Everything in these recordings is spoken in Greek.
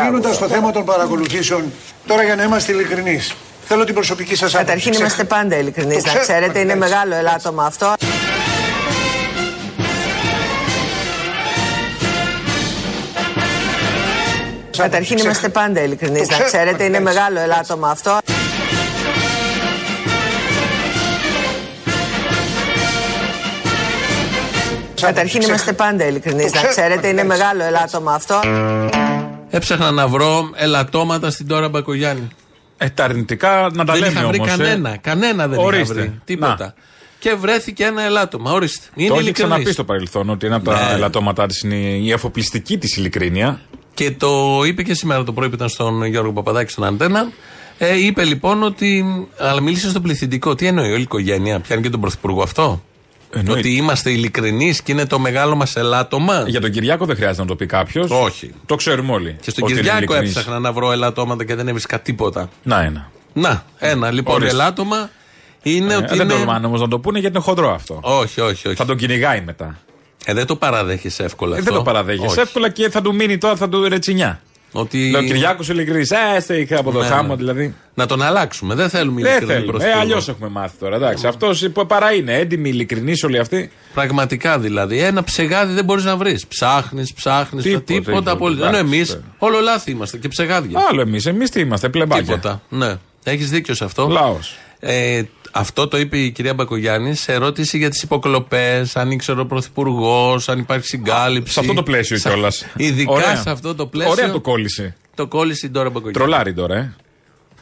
Κλείνοντας το θέμα των παρακολουθήσεων, τώρα για να είμαστε ειλικρινείς, θέλω την προσωπική σας άποψη. Καταρχήν είμαστε πάντα ειλικρινείς, να ξέρετε, είναι μεγάλο ελάττωμα αυτό. Καταρχήν είμαστε πάντα ειλικρινείς, να ξέρετε, είναι μεγάλο ελάττωμα αυτό. Καταρχήν είμαστε πάντα ειλικρινείς, να ξέρετε, είναι μεγάλο ελάττωμα αυτό. Έψαχνα να βρω ελαττώματα στην τώρα Μπακογιάννη. Ε, τα αρνητικά να τα δεν λέμε είχα βρει όμως, ε. κανένα. Κανένα δεν Ορίστε. είχα βρει. Τίποτα. Να. Και βρέθηκε ένα ελάττωμα. Ορίστε. Είναι Το έχει ειλικρινής. ξαναπεί στο παρελθόν ότι ένα από τα Ναι. ελαττώματά της είναι η αφοπλιστική της ειλικρίνεια. Και το είπε και σήμερα το πρωί που ήταν στον Γιώργο Παπαδάκη στον Αντένα. Ε, είπε λοιπόν ότι. Αλλά μίλησε στο πληθυντικό. Τι εννοεί, όλη η οικογένεια. Πιάνει και τον Πρωθυπουργό αυτό; Εννοείται. Ότι είμαστε ειλικρινείς και είναι το μεγάλο μας ελάττωμα. Για τον Κυριάκο δεν χρειάζεται να το πει κάποιος. Όχι. Το ξέρουμε όλοι. Και στον ότι είναι Κυριάκο ειλικρινής. έψαχνα να βρω ελαττώματα και δεν έβρισκα τίποτα. Να ένα. Να, ένα λοιπόν Ορίστε. ελάττωμα είναι Ε, ότι. δεν είναι... τολμάνε όμως να το πούνε γιατί είναι χοντρό αυτό. Όχι, όχι, όχι. Θα τον κυνηγάει μετά. Ε, δεν το παραδέχεσαι εύκολα Ε, αυτό. δεν το παραδέχεσαι Όχι. εύκολα και θα του μείνει τώρα, θα του ρετσινιά. Ότι... Λέω Κυριάκος ειλικρινής. Ε, έστε είχα από το Ναι, χάμο ναι. δηλαδή. Να τον αλλάξουμε. Δεν θέλουμε Δεν ειλικρινή θέλουμε. Ε, πρωθυπουργό. αλλιώς έχουμε μάθει τώρα. Εντάξει, αυτός παρά είναι έντιμη, ειλικρινής όλοι αυτοί. Πραγματικά δηλαδή. Ένα ψεγάδι δεν μπορείς να βρεις. Ψάχνεις, ψάχνεις. Τίποτα, Τίποτα, τίποτα, απολύτως. εντάξει, Ενώ εμείς τώρα. όλο λάθη είμαστε και ψεγάδια. Άλλο εμείς. Εμείς τι είμαστε, πλεμπάκια. Τίποτα. Ναι. Έχεις δίκιο σε αυτό. Λαός. Ε, αυτό το είπε η κυρία Μπακογιάννης σε ερώτηση για τις υποκλοπές, αν ήξερε ο Πρωθυπουργός, αν υπάρχει συγκάλυψη. Σε αυτό το πλαίσιο Σε- κιόλας. Ειδικά σε αυτό το πλαίσιο. Ωραία το κόλλησε. Το κόλλησε η Ντόρα Μπακογιάννη. Τρολάρι τώρα, ε.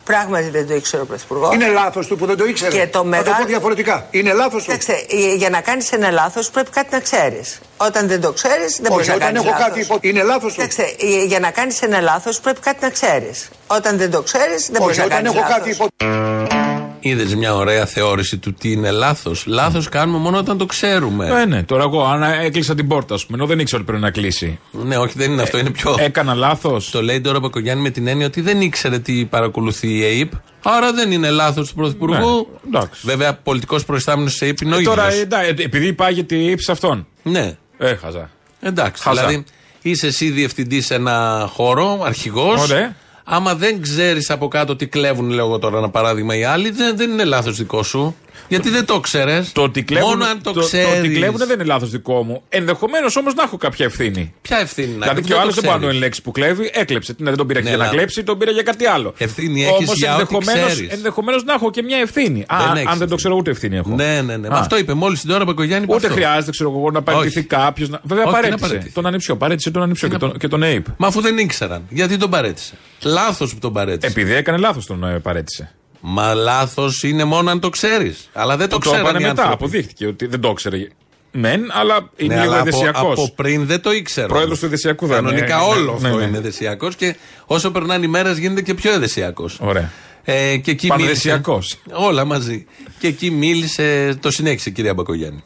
Πράγματι δεν το ήξερε ο Πρωθυπουργός. Είναι λάθος του που δεν το ήξερε. Και το Θα το μεγάλο- πω διαφορετικά. Είναι λάθος του. Κοιτάξτε, ε, για να κάνεις ένα λάθος πρέπει κάτι να ξέρεις. Όταν δεν το ξέρεις, δεν μπορείς Όχι, να όταν κάνεις. έχω κάτι υπό. Είναι λάθος του. Κοιτάξτε, ε, για να κάνεις ένα λάθος πρέπει κάτι να ξέρεις. Όταν δεν το ξέρεις, δεν μπορείς Όχι, να όταν κάνεις. έχω κάτι υπό. Είδες μια ωραία θεώρηση του τι είναι λάθος. Λάθος κάνουμε μόνο όταν το ξέρουμε. Ε, ναι, τώρα εγώ αν έκλεισα την πόρτα, ας πούμε, ενώ δεν ήξερα ότι πρέπει να κλείσει. Ναι, όχι, δεν είναι αυτό. Είναι πιο. Έκανα λάθος. Το λέει τώρα ο Μπακογιάννη με την έννοια ότι δεν ήξερε τι παρακολουθεί η ΑΕΠ. Άρα δεν είναι λάθος του Πρωθυπουργού. Ναι, εντάξει. Βέβαια, πολιτικός προϊστάμενος της ΑΕΠ είναι ο Τώρα, ίδιος. ε, εντά- ε, επειδή πάγεται η ύψη αυτών. Ναι, Έχαζα. εντάξει. Χαζά. Δηλαδή, είσαι εσύ διευθυντής σε ένα χώρο, αρχηγός. Ωραία. Άμα δεν ξέρεις από κάτω τι κλέβουν, λέω εγώ τώρα ένα παράδειγμα, οι άλλοι, δεν, δεν είναι λάθος δικό σου. Γιατί δεν το ξέρει. Το ότι κλέβουν, Μόνο αν το, το, το ξέρεις. ότι κλέβουν δεν είναι λάθος δικό μου. Ενδεχομένως όμως να έχω κάποια ευθύνη. Ποια ευθύνη να δηλαδή έχεις, και ο το άλλος δεν μπορεί να ξέρεις. είναι λέξη που κλέβει, έκλεψε. Ναι, δεν τον πήρε Ναι, για να αλλά- κλέψει, τον πήρε για κάτι άλλο. Ευθύνη έχεις Όμως για ό,τι ενδεχομένως- ξέρεις. ενδεχομένως να έχω και μια ευθύνη. Α, Δεν αν έχεις δεν το ευθύνη. ξέρω, ούτε ευθύνη έχω. Ναι, ναι, ναι. Α. Μα αυτό είπε μόλις την ώρα Μπακογιάννη. είπε Ούτε αυτό. χρειάζεται, ξέρω εγώ, να παραιτηθεί Όχι. κάποιος. Να... Βέβαια, Όχι, να παρέτησε. παραιτηθεί. Τον ανιψιό. Παρέτησε τον ανιψιό και, τον, και τον ΑΕΠ. Μα αφού δεν ήξεραν. Γιατί τον παρέτησε. Λάθος που τον παρέτησε. Επειδή έκανε λάθος τον ε, παρέτησε. Μα λάθος είναι μόνο αν το ξέρεις. Αλλά δεν το Το, το ξέραν έπανε οι μετά. άνθρωποι. Αποδείχθηκε ότι δεν το ήξερε. Μεν, αλλά είναι Ναι, λίγο αλλά από, εδεσιακό. από πριν δεν το ήξερα. Πρόεδρος του Εδεσιακού δεν είναι. Κανονικά Ναι, όλο ναι, αυτό ναι. είναι εδεσιακό και όσο περνάνε οι μέρες γίνεται και πιο εδεσιακό. Ωραία. Ε, και εκεί Πανεδεσιακός. μίλησε- Όλα μαζί. Και εκεί μίλησε, το συνέχισε η κυρία Μπακογιάννη.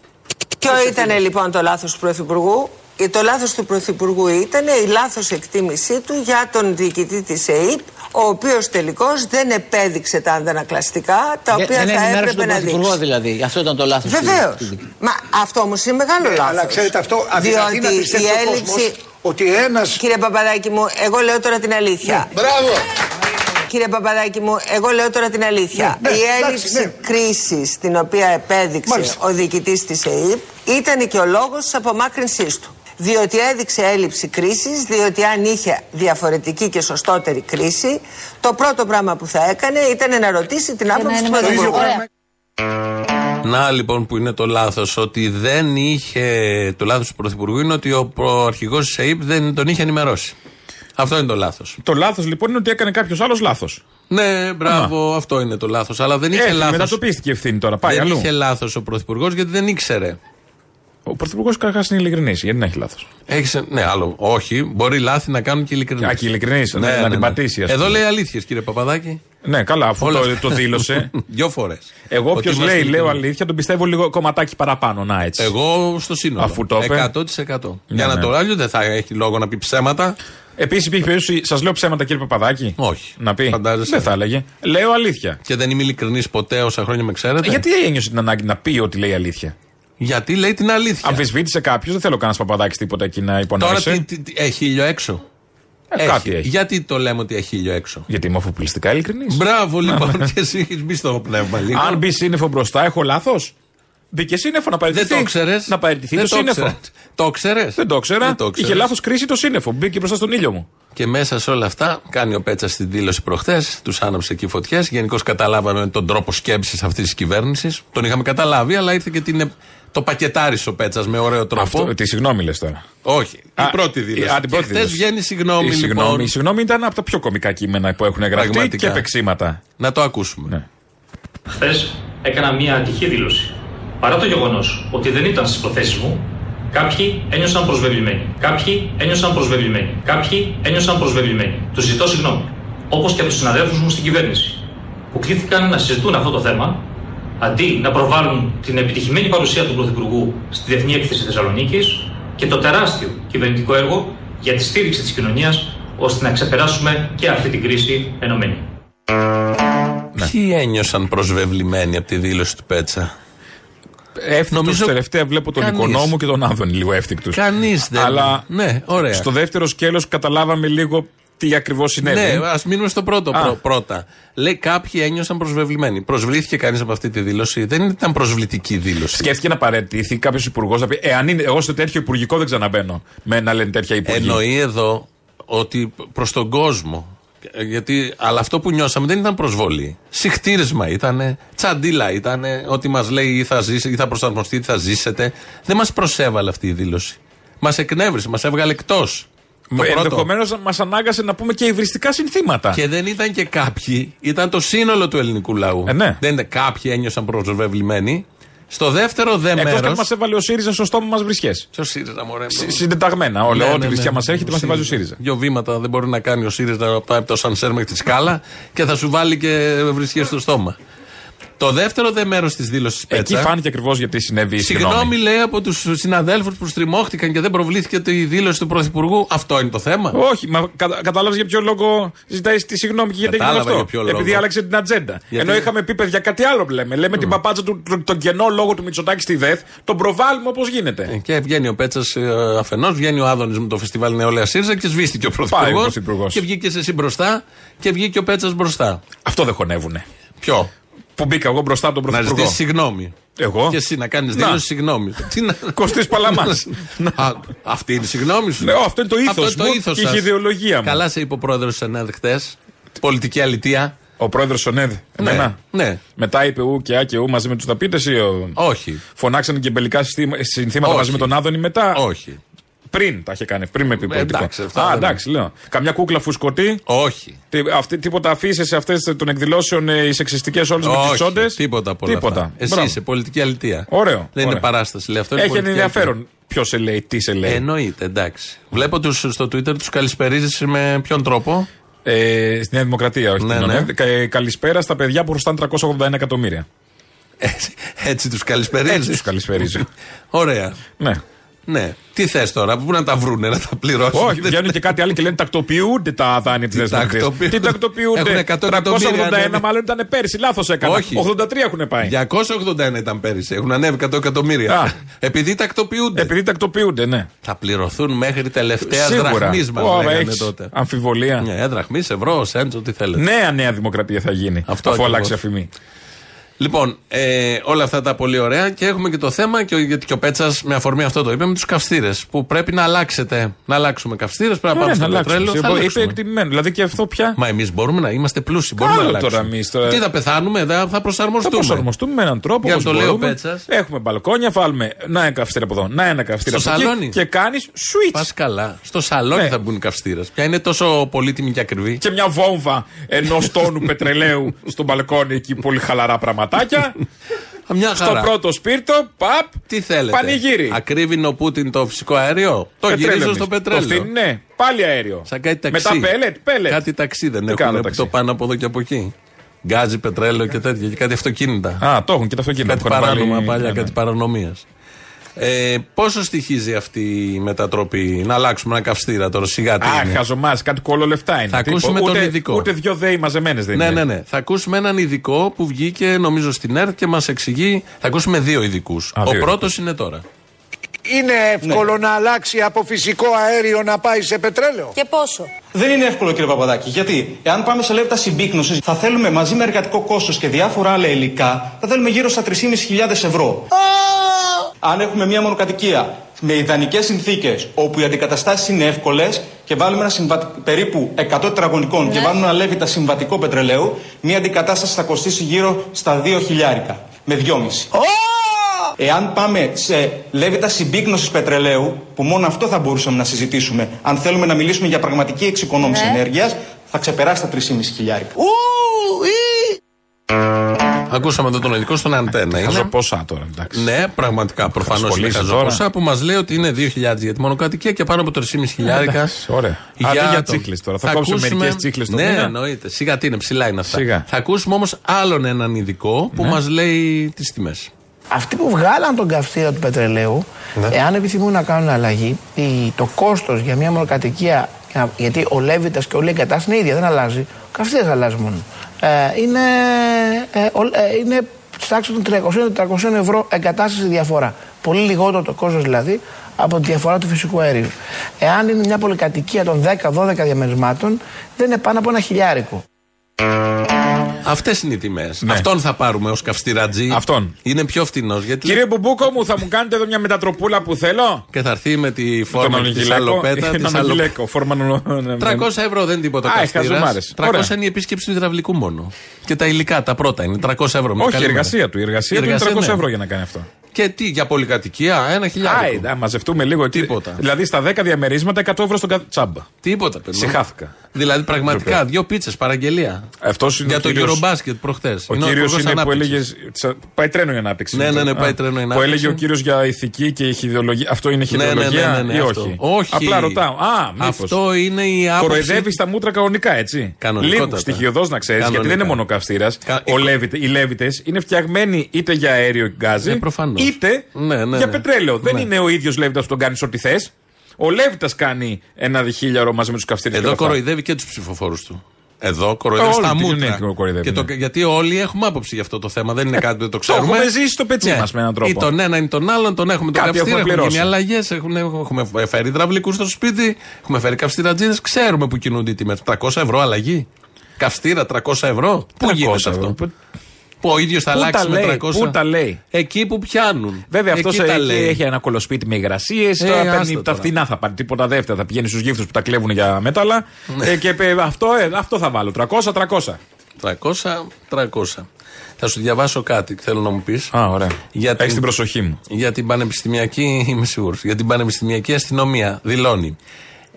Ποιο ήταν λοιπόν το λάθος του Πρωθυπουργού; Ε, Το λάθος του Πρωθυπουργού ήταν η λάθος εκτίμησή του για τον διοικητή της ΕΕΠ, ο οποίος τελικώς δεν επέδειξε τα αντανακλαστικά τα Δεν- οποία δεν θα ενημέρωσε έπρεπε τον να Πρωθυπουργό δείξει. δηλαδή. Αυτό ήταν το λάθος. Βεβαίως. Μα αυτό όμως είναι μεγάλο Ναι, λάθος. αλλά ξέρετε αυτό, αδυνατεί Διότι να η πιστέψει ο έλλειψη. κόσμος ότι ένας... Κύριε Παπαδάκη μου, εγώ λέω τώρα την αλήθεια. Μπράβο! Κύριε Παπαδάκη μου, εγώ λέω τώρα την αλήθεια. Ναι, ναι, η εντάξει, έλλειψη ναι. κρίσης την οποία επέδειξε Μάλιστα. ο διοικητής της ΕΕΠ ήταν και ο λόγος της απομάκρυνσής του. Διότι έδειξε έλλειψη κρίσης, διότι αν είχε διαφορετική και σωστότερη κρίση, το πρώτο πράγμα που θα έκανε ήταν να ρωτήσει την άποψη του Το ίδιο Πρωθυπουργού. πράγμα Να λοιπόν που είναι το λάθος, ότι δεν είχε. Το λάθος του Πρωθυπουργού είναι ότι ο αρχηγό της ΑΕΠ δεν τον είχε ενημερώσει. Αυτό είναι το λάθος. Το λάθος λοιπόν είναι ότι έκανε κάποιος άλλος λάθος. Ναι, μπράβο, αυτό είναι το λάθος. Αλλά δεν είχε Έφυγε, λάθος. μετατοπίστηκε η ευθύνη τώρα. Πάει Δεν αλλού. είχε λάθος ο Πρωθυπουργός γιατί δεν ήξερε. Ο Πρωθυπουργός καταρχάς είναι ειλικρινής. Γιατί να έχει λάθος; Έχεις, ναι, άλλο. Όχι, μπορεί λάθη να κάνουν και ειλικρινείς. Α, και ειλικρινείς, να- να την πατήσει, ας Εδώ πούμε. λέει αλήθειες, κύριε Παπαδάκη. Ναι, καλά, αφού Όλα το, αυτά. το δήλωσε. Δυο φορές. Εγώ, όποιος λέει, λέω αλήθεια, τον πιστεύω λίγο κομματάκι παραπάνω. Να έτσι. Εγώ στο σύνολο. Αφού το είπε. 100%. Για να ναι. το άλλο δεν θα έχει λόγο να πει ψέματα. Επίσης υπήρχε περίπτωση, σας λέω ψέματα κύριε Παπαδάκη. Όχι. Να πει. Φαντάζεσαι. Δεν θα έλεγε. Λέω αλήθεια. Και δεν είμαι ειλικρινής ποτέ όσα χρόνια με ξέρετε. Ε, Γιατί ένιωσε την ανάγκη να πει ότι λέει αλήθεια; Γιατί λέει την αλήθεια. Αμφισβήτησε κάποιος, δεν θέλω κανένας Παπαδάκη τίποτα εκεί να Τώρα υπονόμησε. τι, τι, τι, έχει ήλιο έξω. Ε, κάτι έχει. Γιατί το λέμε ότι έχει ήλιο έξω; Γιατί είμαι αφοπλιστικά ειλικρινής. Μπράβο λοιπόν, και εσύ έχεις μπει στο πνεύμα λίγο. Αν μπει σύννεφο μπροστά, έχω λάθος. Μπήκε σύννεφο να Δεν παραιτηθεί. το ξέρει. Να παραιτηθεί το σύννεφο. Το ξέρει. Δεν το ξέρα. το Είχε ξέρες. λάθος κρίση το σύννεφο. Μπήκε μπροστά στον ήλιο μου. Και μέσα σε όλα αυτά κάνει ο Πέτσας την δήλωση προχθές, τους άναψε εκεί φωτιές. Γενικώς καταλάβαμε τον τρόπο σκέψης αυτής της κυβέρνησης. Τον είχαμε καταλάβει, αλλά ήρθε και την, το πακετάρισε ο Πέτσας με ωραίο τρόπο. Αυτό, τη συγγνώμη λες τώρα. Όχι, η Α, πρώτη δήλωση. α, την πρώτη και χθες δήλωση. βγαίνει συγγνώμη, η, λοιπόν. συγγνώμη, η συγγνώμη ήταν από τα πιο κομικά κείμενα που έχουν γραφτεί Πραγματικά. και επεξήματα. Να το ακούσουμε. Ναι. Χθες έκανα μία ατυχή δήλωση. Παρά το γεγονός ότι δεν ήταν στις προθέσεις μου, κάποιοι ένιωσαν προσβεβλημένοι. Κάποιοι ένιωσαν προσβεβλημένοι. Κάποιοι ένιωσαν προσβεβλημένοι. Τους ζητώ συγγνώμη. Όπως και από τους συναδέλφους μου στην κυβέρνηση, που κλήθηκαν να συζητούν αυτό το θέμα, αντί να προβάλλουν την επιτυχημένη παρουσία του Πρωθυπουργού στη Διεθνή Έκθεση Θεσσαλονίκης και το τεράστιο κυβερνητικό έργο για τη στήριξη της κοινωνίας, ώστε να ξεπεράσουμε και αυτή την κρίση ενωμένη. Ποιοι ένιωσαν προσβεβλημένοι από τη δήλωση του Πέτσα; Εύθυκτος Νομίζω τελευταία βλέπω τον κανείς. Οικονόμου και τον Άδωνη λίγο εύθυκτου. Κανείς δεν. Αλλά Ναι, ωραία. στο δεύτερο σκέλος καταλάβαμε λίγο τι ακριβώς συνέβη. Ναι, ας μείνουμε στο πρώτο Α. πρω- πρώτα. Λέει κάποιοι ένιωσαν προσβεβλημένοι. Προσβλήθηκε κανείς από αυτή τη δήλωση; Δεν ήταν προσβλητική δήλωση. Σκέφτηκε να παρετηθεί κάποιος υπουργός να πει: Εάν είναι εγώ σε τέτοιο υπουργικό δεν ξαναμπαίνω. Με να λένε τέτοια υπουργή. Εννοεί εδώ ότι προς τον κόσμο. ε, Γιατί, αλλά αυτό που νιώσαμε δεν ήταν προσβολή. Συχτήρισμα ήταν, τσαντίλα ήταν, ότι μας λέει ή θα ζήσει, ή θα προσαρμοστεί, ή θα ζήσετε. Δεν μας προσέβαλε αυτή η δήλωση. Μας εκνεύρισε, μας έβγαλε εκτός. Ενδεχομένως μας ανάγκασε να πούμε και υβριστικά συνθήματα. Και δεν ήταν και κάποιοι, ήταν το σύνολο του ελληνικού λαού. Ε, ναι. Δεν ήταν κάποιοι ένιωσαν προσβεβλημένοι. Στο δεύτερο δε Εκτός μέρο. αν μας έβαλε ο ΣΥΡΙΖΑ στο στόμα μας βρισιέ. Ποιο ΣΥΡΙΖΑ, μωρέ. μου. Συντεταγμένα όλα. Ναι, Ό,τι ναι, βρισιά ναι. μα έρχεται, μας τη βάζει ο ΣΥΡΙΖΑ. Δύο βήματα δεν μπορεί να κάνει ο ΣΥΡΙΖΑ από το- από το Σανσέρ μέχρι τη σκάλα και θα σου βάλει και βρισιέ στο στόμα. Το δεύτερο δε μέρος της δήλωσης Εκεί Πέτσα. φάνηκε ακριβώς γιατί συνέβη η Συγγνώμη, συγγνώμη. λέει από τους συναδέλφους που στριμώχτηκαν και δεν προβλήθηκε η δήλωση του Πρωθυπουργού. Αυτό είναι το θέμα. Όχι, μα κατα, κατάλαβες για ποιο λόγο ζητάει τη συγγνώμη και γιατί έγινε Κατάλαβα αυτό; για ποιο λόγο. Επειδή άλλαξε την ατζέντα. Γιατί- Ενώ είχαμε πει παιδιά κάτι άλλο λέμε. Λέμε την παπάτσα του, το- τον κενό λόγο του Μητσοτάκη στη ΔΕΘ, τον προβάλλουμε όπως γίνεται. Ε, Και βγαίνει ο Πέτσας αφενός, βγαίνει ο Άδωνης με το φεστιβάλ Νεολαία ΣΥΡΙΖΑ και σβήστηκε ο Πάει ο Πρωθυπουργός. Πρωθυπουργός. Και βγήκε εσύ μπροστά και βγήκε ο Πέτσας μπροστά. Αυτό δεν χωνεύουνε. Ποιο; Που μπήκα εγώ μπροστά από τον Να Πρωθυπουργό. ζητήσει συγγνώμη. Εγώ; Και εσύ να κάνεις Να. δήλωση συγγνώμη. Τι να- Κωστής Παλαμάς. Α, Αυτή είναι η συγγνώμη σου. Ναι, αυτό είναι το ήθος Αυτό είναι μου ήθος και η σας. ιδεολογία μου. Καλά σε είπε ο πρόεδρος της ΕΝΕΔ χτε. Πολιτική αλητία. Ο πρόεδρος Σονέδ. Εμένα; ναι. Μετά είπε ου και α και ου μαζί με τους ταπίτε ή. Ο... Όχι. Φωνάξανε και μπελικά συστήμα- συνθήματα Όχι. μαζί με τον Άδωνη μετά; Όχι. Πριν τα είχε κάνει, πριν με πει Ε, πολιτικό. εντάξει, αυτά Α, δεν- εντάξει, λέω. Καμιά κούκλα φουσκωτή. Όχι. Τι, αυτή, τίποτα αφήσει σε αυτές των εκδηλώσεων ε, οι σεξιστικές όλες με τις Όχι. τσόντες; Τίποτα από όλα Τίποτα. αυτά. Εσύ Μπράβο. είσαι πολιτική αλητία. Ωραίο, Δεν είναι ωραίο. παράσταση. Λέει αυτό. είναι Έχει πολιτική ενδιαφέρον ποιος σε λέει, τι σε λέει. αλητία. Εννοείται, εντάξει. Βλέπω τους στο Twitter τους καλησπερίζεις με ποιον τρόπο; Ε, στη Νέα Δημοκρατία, όχι Ναι, την ναι. ΟΝΕΔ. Κα- Καλησπέρα στα παιδιά που χρωστάνε 381 εκατομμύρια. Έτσι, έτσι τους καλησπερίζεις. Έτσι τους καλησπερίζω. Ωραία. ναι. Ναι. Τι θες τώρα, πού να τα βρούνε, να τα πληρώσουν; Όχι, βγαίνουν και κάτι άλλο και λένε τακτοποιούνται τα δάνεια της Τι Νέα Δημοκρατία. τακτοποιούνται. Τι τακτοποιούνται; Έχουν 100 εκατομμύρια 381 ανέβει. μάλλον ήταν πέρσι, λάθος έκανα. Όχι. 83 έχουν πάει. 281 ήταν πέρυσι. Έχουν ανέβει 100 εκατομμύρια. Α. Επειδή τακτοποιούνται. Επειδή τακτοποιούνται, ναι. Θα πληρωθούν μέχρι τελευταία Σίγουρα. δραχμής μας. Ω, λέγανε έχεις τότε. Αμφιβολία. Ναι, δραχμής, ευρώ, σέντ, ό,τι θέλετε. Νέα Νέα Δημοκρατία θα γίνει. Αυτό αφού ακριβώς. αλλάξει αφημί. Λοιπόν, ε, όλα αυτά τα πολύ ωραία και έχουμε και το θέμα, και ο, γιατί και ο Πέτσας με αφορμή αυτό το είπε, με τους καυστήρες. Που πρέπει να αλλάξετε. Να αλλάξουμε καυστήρες, πρέπει να πάμε στο πετρέλαιο. Θα Είπε αλλάξουμε. εκτιμημένο. Δηλαδή και αυτό πια. Μα εμείς μπορούμε να είμαστε πλούσιοι. Μπορούμε Άλλο να αλλάξουμε. τώρα εμείς τώρα. Τι θα πεθάνουμε, θα, θα Θα προσαρμοστούμε. προσαρμοστούμε με έναν τρόπο Για όπως να το λέει ο μπορούμε. Πέτσας. Έχουμε μπαλκόνια, βάλουμε να ένα καυστήρα από εδώ, να ένα καυστήρα Στο από εκεί. σαλόνι. Και κάνεις switch. Πας καλά. Στο σαλόνι Ναι. θα μπουν οι καυστήρες. Ποια είναι τόσο πολύτιμη και ακριβή. Και μια βόμβα ενός τόνου πετρελαίου στο μπαλκόνι εκεί, πολύ χαλαρά πραγματάκια. Α, Μια στο χαρά. πρώτο σπίρτο, παπ. Τι θέλετε. Πανηγύρι. Ακρίβει ο Πούτιν το φυσικό αέριο; Το Πετρέλαιο γυρίζω εμείς. στο πετρέλαιο. Το φτύνει, ναι, πάλι αέριο. Σαν κάτι ταξί. Μετά πέλετ, πέλετ. Κάτι ταξί δεν Τι έχουν κάνω που ταξί; το πάνε από εδώ και από εκεί. Γκάζι, πετρέλαιο και τέτοια. Και κάτι αυτοκίνητα. Α, το έχουν και τα αυτοκίνητα. κάτι που έχουν παράνομα βάλει- παλιά, ναι, ναι. κάτι παρανομίας. Ε, πόσο στοιχίζει αυτή η μετατροπή, να αλλάξουμε ένα καυστήρα τώρα, σιγά τι Α, είναι. χαζομάς, κάτι κόλλο λεφτά είναι. Θα Τίπο- ακούσουμε τον ούτε, ειδικό. Ούτε δυο δέοι μαζεμένες δεν Ναι, είναι. ναι, ναι. Θα ακούσουμε έναν ειδικό που βγήκε νομίζω στην ΕΡΤ και μας εξηγεί. Θα ακούσουμε δύο ειδικούς. Α, Ο δύο πρώτος είναι τώρα. Είναι εύκολο να αλλάξει από φυσικό αέριο να πάει σε πετρέλαιο; Και πόσο; Δεν είναι εύκολο κύριε Παπαδάκη. Γιατί εάν πάμε σε λεπτά συμπίκνωσης, θα θέλουμε μαζί με εργατικό κόστος και διάφορα άλλα υλικά, θα θέλουμε γύρω στα 3.500 ευρώ. Αν έχουμε μια μονοκατοικία με ιδανικές συνθήκες, όπου οι αντικαταστάσεις είναι εύκολες και βάλουμε ένα συμβα... περίπου 100 τετραγωνικών και βάλουμε ένα λέβητα συμβατικό πετρελαίου, μια αντικατάσταση θα κοστίσει γύρω στα 2 χιλιάρικα. Με 2,5. Εάν πάμε σε λέβητα συμπίκνωση πετρελαίου, που μόνο αυτό θα μπορούσαμε να συζητήσουμε, αν θέλουμε να μιλήσουμε για πραγματική εξοικονόμηση Ναι. ενέργειας, θα ξεπεράσει τα 3,5 χιλιάρικα. Ακούσαμε εδώ τον ειδικό στον αντένα. Χαζω Είναι. ποσά τώρα, εντάξει. Ναι, πραγματικά προφανώς είναι ασχολείσαι χαζοποσά που μας λέει ότι είναι 2.000 για τη μονοκατοικία και πάνω από 3.500 χιλιάρικα. Εντάξει, ωραία. Αντί για τσίχλες τώρα. Θα κόψουμε μερικές τσίχλες το Ναι, μήνα. εννοείται. Σιγά τι είναι, ψηλά είναι αυτά. Σιγά. Θα ακούσουμε όμως άλλον έναν ειδικό που Ναι. μας λέει τις τιμές. Αυτοί που βγάλαν τον καυστήρα του πετρελαίου, εάν επιθυμούν να κάνουν αλλαγή, η- το κόστος για μια μονοκατοικία, για- γιατί ο Λέβητας και όλη η εγκατάσταση είναι ίδια, δεν αλλάζει. Ο καυστήρα αλλάζει μόνο. Ε, είναι, ε, ο- ε, είναι στη τάξη των 300-400 ευρώ εγκατάσταση διαφορά. Πολύ λιγότερο το κόστος δηλαδή από τη διαφορά του φυσικού αερίου. Εάν είναι μια πολυκατοικία των 10-12 διαμερισμάτων, δεν είναι πάνω από ένα χιλιάρικο. Αυτές είναι οι τιμές. Ναι. Αυτόν θα πάρουμε ως καυστηρατζή. Αυτόν. Είναι πιο φθηνό. Γιατί Κύριε Μπουμπούκο μου, θα μου κάνετε εδώ μια μετατροπούλα που θέλω. και θα έρθει με τη φόρμα Τον της Αγγελέκο. σαλοπέτα. Τον της σαλο- Αγγελέκο, φόρμα νο- 300 ευρώ δεν είναι τίποτα Α, καυστήρας. χαζομάρες. 300 Ωραία. είναι η επίσκεψη του υδραυλικού μόνο. Και τα υλικά, τα πρώτα είναι 300 ευρώ. με Όχι, η καλή εργασία μέρα. του. Η εργασία Η του είναι εργασία, 300 ναι. ευρώ για να κάνει αυτό. Και τι, για πολυκατοικία, ένα Άι, χιλιάρικο. να μαζευτούμε λίγο. Τίποτα. Δηλαδή στα 10 διαμερίσματα 100 ευρώ στον κάθε τσάμπα. Τίποτα, παιδί. μου. Συχάθηκα. Δηλαδή, πραγματικά, Ντροπή. δύο πίτσες παραγγελία. Αυτός είναι Για ο το κύριος- Eurobasket προχθές. Ο κύριος είναι που έλεγε. τσα- Πάει τρένο η ανάπτυξη. Ναι, ναι, ναι, Α, πάει τρένο η Που ανάπτυξη. έλεγε ο κύριος για ηθική και ηχηδεολογία. Αυτό είναι Ναι, ναι, ηχηδεολογία ναι, ναι, ναι, ή αυτό. όχι; όχι. Απλά ρωτάω. Α, μήπως. Αυτό είναι η άποψη. Κοροϊδεύει τα μούτρα κανονικά, έτσι. Κανονικότατα. Λίγο στοιχειοδός να ξέρεις, γιατί Κανονικά. δεν είναι μόνο καυστήρας. Κα- Οι Λέβητε είναι φτιαγμένοι είτε για αέριο γκάζι, Ε, προφανώς. Είτε Ναι, ναι, για ναι. πετρέλαιο. Δεν Ναι. είναι ο ίδιος Λέβητα που τον κάνεις ό,τι θες. Ο Λέβητα κάνει ένα διχίλιαρο μαζί με τους καυστήρες. Εδώ κοροϊδεύει και τους ψηφοφόρους του. Εδώ κοροϊδεύει Όλοι στα την μούτρα. είναι κοροϊδεύει, Και το- ναι. γιατί όλοι έχουμε άποψη για αυτό το θέμα. Δεν είναι κάτι που δεν το ξέρουμε. έχουμε ζήσει στο πετσί μας με έναν τρόπο. Ή τον ένα ή τον άλλον, τον έχουμε τον Κάποιοι καυστήρα, έχουμε έχουν γίνει πληρώσει. αλλαγές, έχουμε φέρει υδραυλικούς στο σπίτι, έχουμε φέρει καυστηρατζίδε. Ξέρουμε που κινούνται οι τιμές. 300 ευρώ αλλαγή. Καυστήρα 300 ευρώ. Πού 300 γίνεται ευρώ. αυτό; Που ο ίδιος θα Πού αλλάξει τα με λέει, 300. πού τα λέει; Εκεί που πιάνουν. Βέβαια αυτός Εκεί τα λέει. έχει ένα κολοσπίτι με υγρασίες. Ε, τώρα άστα παίρνει τα τώρα. φθηνά θα πάρει. Τίποτα δεύτερα. Θα πηγαίνει στους γύφτους που τα κλέβουν για μέταλλα. Ναι. Ε, και ε, αυτό, ε, αυτό θα βάλω. 300-300. 300-300. Θα σου διαβάσω κάτι, θέλω να μου πεις. Α, ωραία. Για Έχεις την προσοχή μου. Για την πανεπιστημιακή, είμαι σίγουρος. Για την πανεπιστημιακή αστυνομία δηλώνει.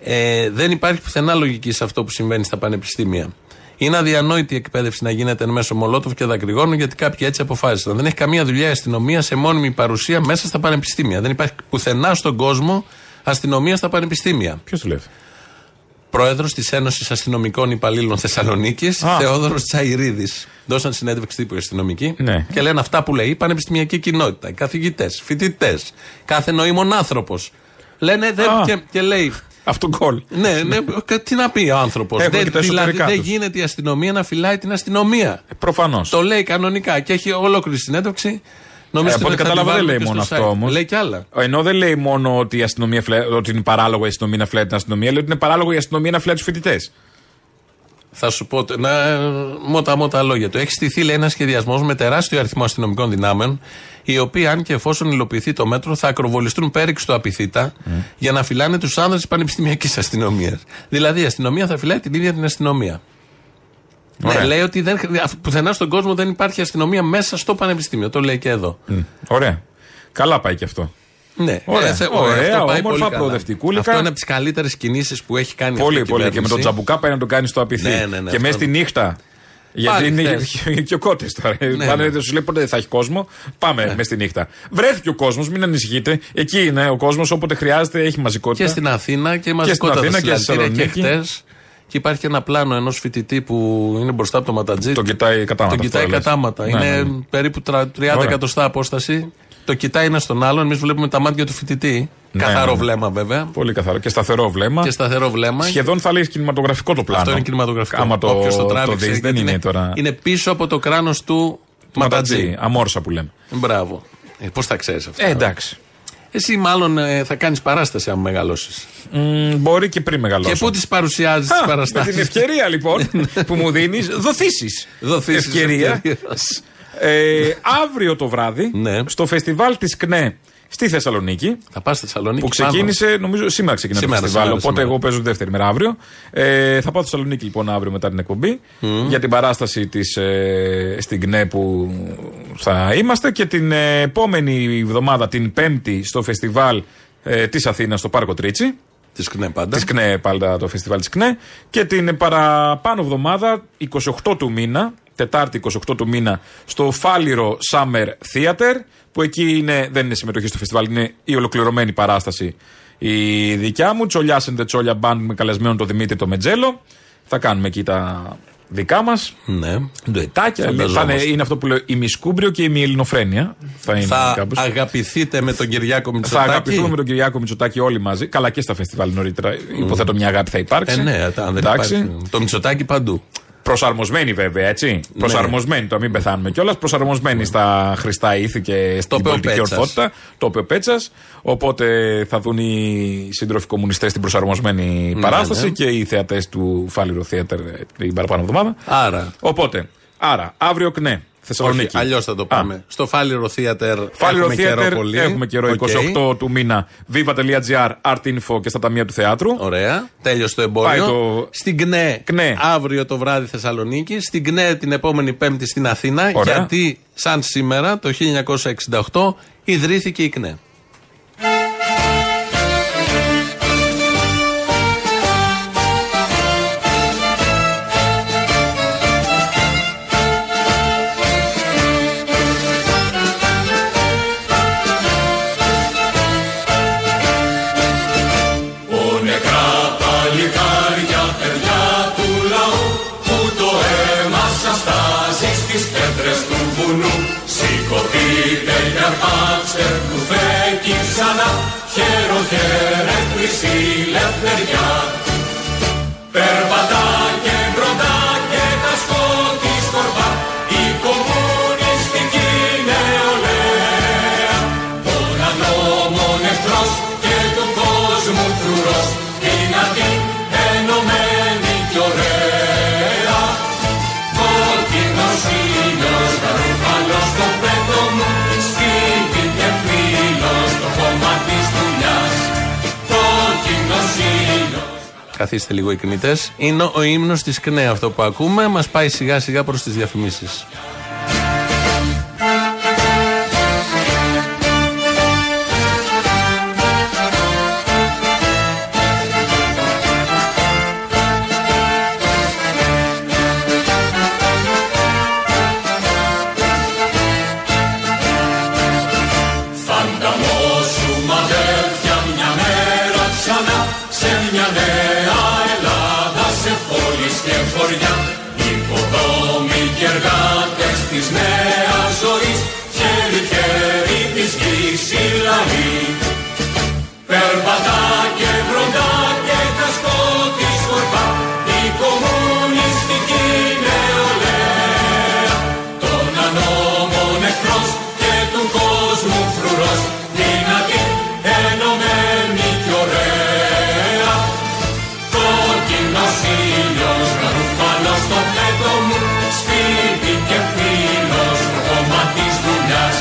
Ε, δεν υπάρχει πουθενά λογική σε αυτό που συμβαίνει στα πανεπιστήμια. Είναι αδιανόητη η εκπαίδευση να γίνεται εν μέσω μολότοφ και δακρυγόνων γιατί κάποιοι έτσι αποφάσισαν. Δεν έχει καμία δουλειά η αστυνομία σε μόνιμη παρουσία μέσα στα πανεπιστήμια. Δεν υπάρχει πουθενά στον κόσμο αστυνομία στα πανεπιστήμια. Ποιος το λέει. Πρόεδρος της Ένωσης Αστυνομικών Υπαλλήλων Θεσσαλονίκης, Α. Θεόδωρος Τσαϊρίδης. Δώσαν συνέντευξη τύπου οι αστυνομικοί Ναι. και λένε αυτά που λέει η πανεπιστημιακή κοινότητα, οι καθηγητές, φοιτητές, κάθε νοήμων άνθρωπος. Λένε δεν, Α. και, και λέει. Αυτό γκολ. Ναι, ναι, κα- τι να πει ο άνθρωπος. Έχουν και τα Δηλαδή εσωτερικά δεν τους. γίνεται η αστυνομία να φυλάει την αστυνομία. Προφανώς. Το λέει κανονικά και έχει ολόκληρη συνέντευξη. Νομίζω Ε, από ό,τι ότι θα τη κατάλαβα δεν βάλουμε λέει και μόνο στο αυτό site. όμως. Λέει κι άλλα. Ενώ δεν λέει μόνο ότι, η αστυνομία φλε... ότι είναι παράλογο η αστυνομία να φυλάει την αστυνομία, λέει ότι είναι παράλογο η αστυνομία να φυλάει τους φοιτητές. Θα σου πω τε- να, μότα μότα λόγια του. Έχει στηθεί λέει, ένα σχεδιασμός με τεράστιο αριθμό αστυνομικών δυνάμεων, οι οποίοι, αν και εφόσον υλοποιηθεί το μέτρο, θα ακροβολιστούν πέριξ του απειθήτα για να φυλάνε τους άνδρες της πανεπιστημιακής αστυνομίας. Δηλαδή η αστυνομία θα φυλάει την ίδια την αστυνομία. Ωραία. Ναι, λέει ότι δεν, πουθενά στον κόσμο δεν υπάρχει αστυνομία μέσα στο πανεπιστήμιο. Το λέει και εδώ. Ωραία. Καλά πάει και αυτό. Ναι, Ωραία, ε, θε- ωραία, αυτό πάει όμορφα, πολύ καλά. προοδευτικούλικα. Αυτό είναι από τις καλύτερες κινήσεις που έχει κάνει Πολύ, αυτή η πολύ. Και με κυβέρνηση. τον τζαμπουκά πάει να το κάνει στο απειθή. Ναι, ναι, ναι, και αυτό μέσα στη είναι. νύχτα. Γιατί Πάλι είναι χθες. και ο κότε τώρα. Ναι, Πάνε, ναι. Σου λέει ποτέ δεν θα έχει κόσμο. Πάμε μέσα στη νύχτα. Βρέθηκε ο κόσμος, μην ανησυχείτε. Εκεί είναι ο κόσμος, όποτε χρειάζεται έχει μαζικότητα. Και στην Αθήνα και μαζικότητα Αθήνα στα και στη συλλαλητήρια και Θεσσαλονίκη. χτες. Και υπάρχει ένα πλάνο ενός φοιτητή που είναι μπροστά από το ματατζή. Τον κοιτάει κατάματα. Τον κοιτάει αυτό λες. κατάματα. Ναι, είναι ναι, ναι. περίπου τρα- 30 Ωραία. εκατοστά απόσταση. Το κοιτάει ένας στον άλλον. Εμείς βλέπουμε τα μάτια του φοιτητή. Ναι, Καθαρό ναι, ναι. βλέμμα βέβαια. Πολύ καθαρό. Και σταθερό βλέμμα. Και σταθερό βλέμμα. Σχεδόν θα λέει κινηματογραφικό το πλάνο. Αυτό είναι κινηματογραφικό. Άμα το, Όποιος το το τράβηξε. δεις, δεν γιατί είναι τώρα. Είναι πίσω από το κράνος του ματατζή. Ματατζή. Αμόρσα που λέμε. Μπράβο. Ε, Πώς θα ξέρεις αυτό; Ε, εντάξει. Εσύ μάλλον ε, θα κάνεις παράσταση αν μεγαλώσεις. Μ, μπορεί και πριν μεγαλώσω. Και πού τις παρουσιάζεις τις Α, Με παραστάσει. την ευκαιρία λοιπόν που μου δίνεις, δοθήσεις. Δοθήσεις Ευκαιρίας. Ευκαιρίας. Ε, αύριο το βράδυ, Ναι. στο φεστιβάλ της ΚΝΕ στη Θεσσαλονίκη, Θα πας στη Θεσσαλονίκη. που ξεκίνησε, νομίζω σήμερα ξεκινά το Σήμερα, φεστιβάλ. σήμερα, οπότε σήμερα. εγώ παίζω δεύτερη μέρα αύριο. Ε, θα πάω στη Θεσσαλονίκη λοιπόν αύριο μετά την εκπομπή για την παράσταση της, ε, στην ΚΝΕ που θα είμαστε και την ε, επόμενη εβδομάδα, την Πέμπτη, στο φεστιβάλ ε, της Αθήνας στο Πάρκο Τρίτσι. Της ΚΝΕ πάντα. Της ΚΝΕ, πάντα το φεστιβάλ της ΚΝΕ. Και την παραπάνω εβδομάδα, 28 του μήνα, Τετάρτη 28 του μήνα, στο Φάληρο Summer Theater, που εκεί είναι, δεν είναι συμμετοχή στο φεστιβάλ, είναι η ολοκληρωμένη παράσταση η δικιά μου. Τσολιάς and the Τσόλια Band με καλεσμένο τον Δημήτρη το Μετζέλο. Θα κάνουμε εκεί τα δικά μας. Ναι. Ντουετάκια. Θα Φανταζόμαστε. είναι, είναι αυτό που λέω η μισκούμπριο και η μη ελληνοφρένεια. Θα είναι Θα κάπως. αγαπηθείτε με τον Κυριάκο Θα Μητσοτάκη; αγαπηθούμε με τον Κυριάκο Μητσοτάκη όλοι μαζί. Καλά και στα φεστιβάλ νωρίτερα. Υποθέτω μια αγάπη θα υπάρξει. Ε, ναι, αν δεν Εντάξει. υπάρχει. Το Μητσοτάκη παντού. Προσαρμοσμένη βέβαια, έτσι. Ναι. Προσαρμοσμένη, το μην πεθάνουμε κιόλας. Προσαρμοσμένη στα χρηστά ήθη και στην οποίο πολιτική Πέτσας. ορθότητα. Το οποίο πέτσας. Οπότε θα δουν οι σύντροφοι κομμουνιστές την προσαρμοσμένη παράσταση ναι. και οι θεατές του Φάληρο Theater την παραπάνω εβδομάδα. Άρα. Οπότε, άρα, αύριο κνέ. Θεσσαλονίκη. Όχι, αλλιώς θα το πάμε. Στο Φάληρο Theater Φάληρο έχουμε καιρό Theater πολύ. έχουμε καιρό Οκ. 28 του μήνα. Viva.gr, Art Info και στα ταμεία του θεάτρου. Ωραία. Τέλειωσε το εμπόριο. Πάει το- Στην ΚΝΕ, ΚΝΕ. αύριο το βράδυ Θεσσαλονίκη. Στην ΚΝΕ την επόμενη Πέμπτη στην Αθήνα. Ωραία. Γιατί σαν σήμερα το 1968 ιδρύθηκε η ΚΝΕ. Δυνατή, ενωμένη κι ωραία κόκκινος ήλιος, γαρούφαλος στο πέτο μου σπίτι και φίλος, το κόμμα της δουλειάς κόκκινος ήλιος Καθίστε λίγο οι κνητέ. Είναι ο ύμνος της ΚΝΕ αυτό που ακούμε. Μας πάει σιγά σιγά προς τις διαφημίσεις. Κόκκινος ήλιος, γαρουφάλος στο πέτο μου, σπίτι και φίλος, το κόμμα της δουλειάς.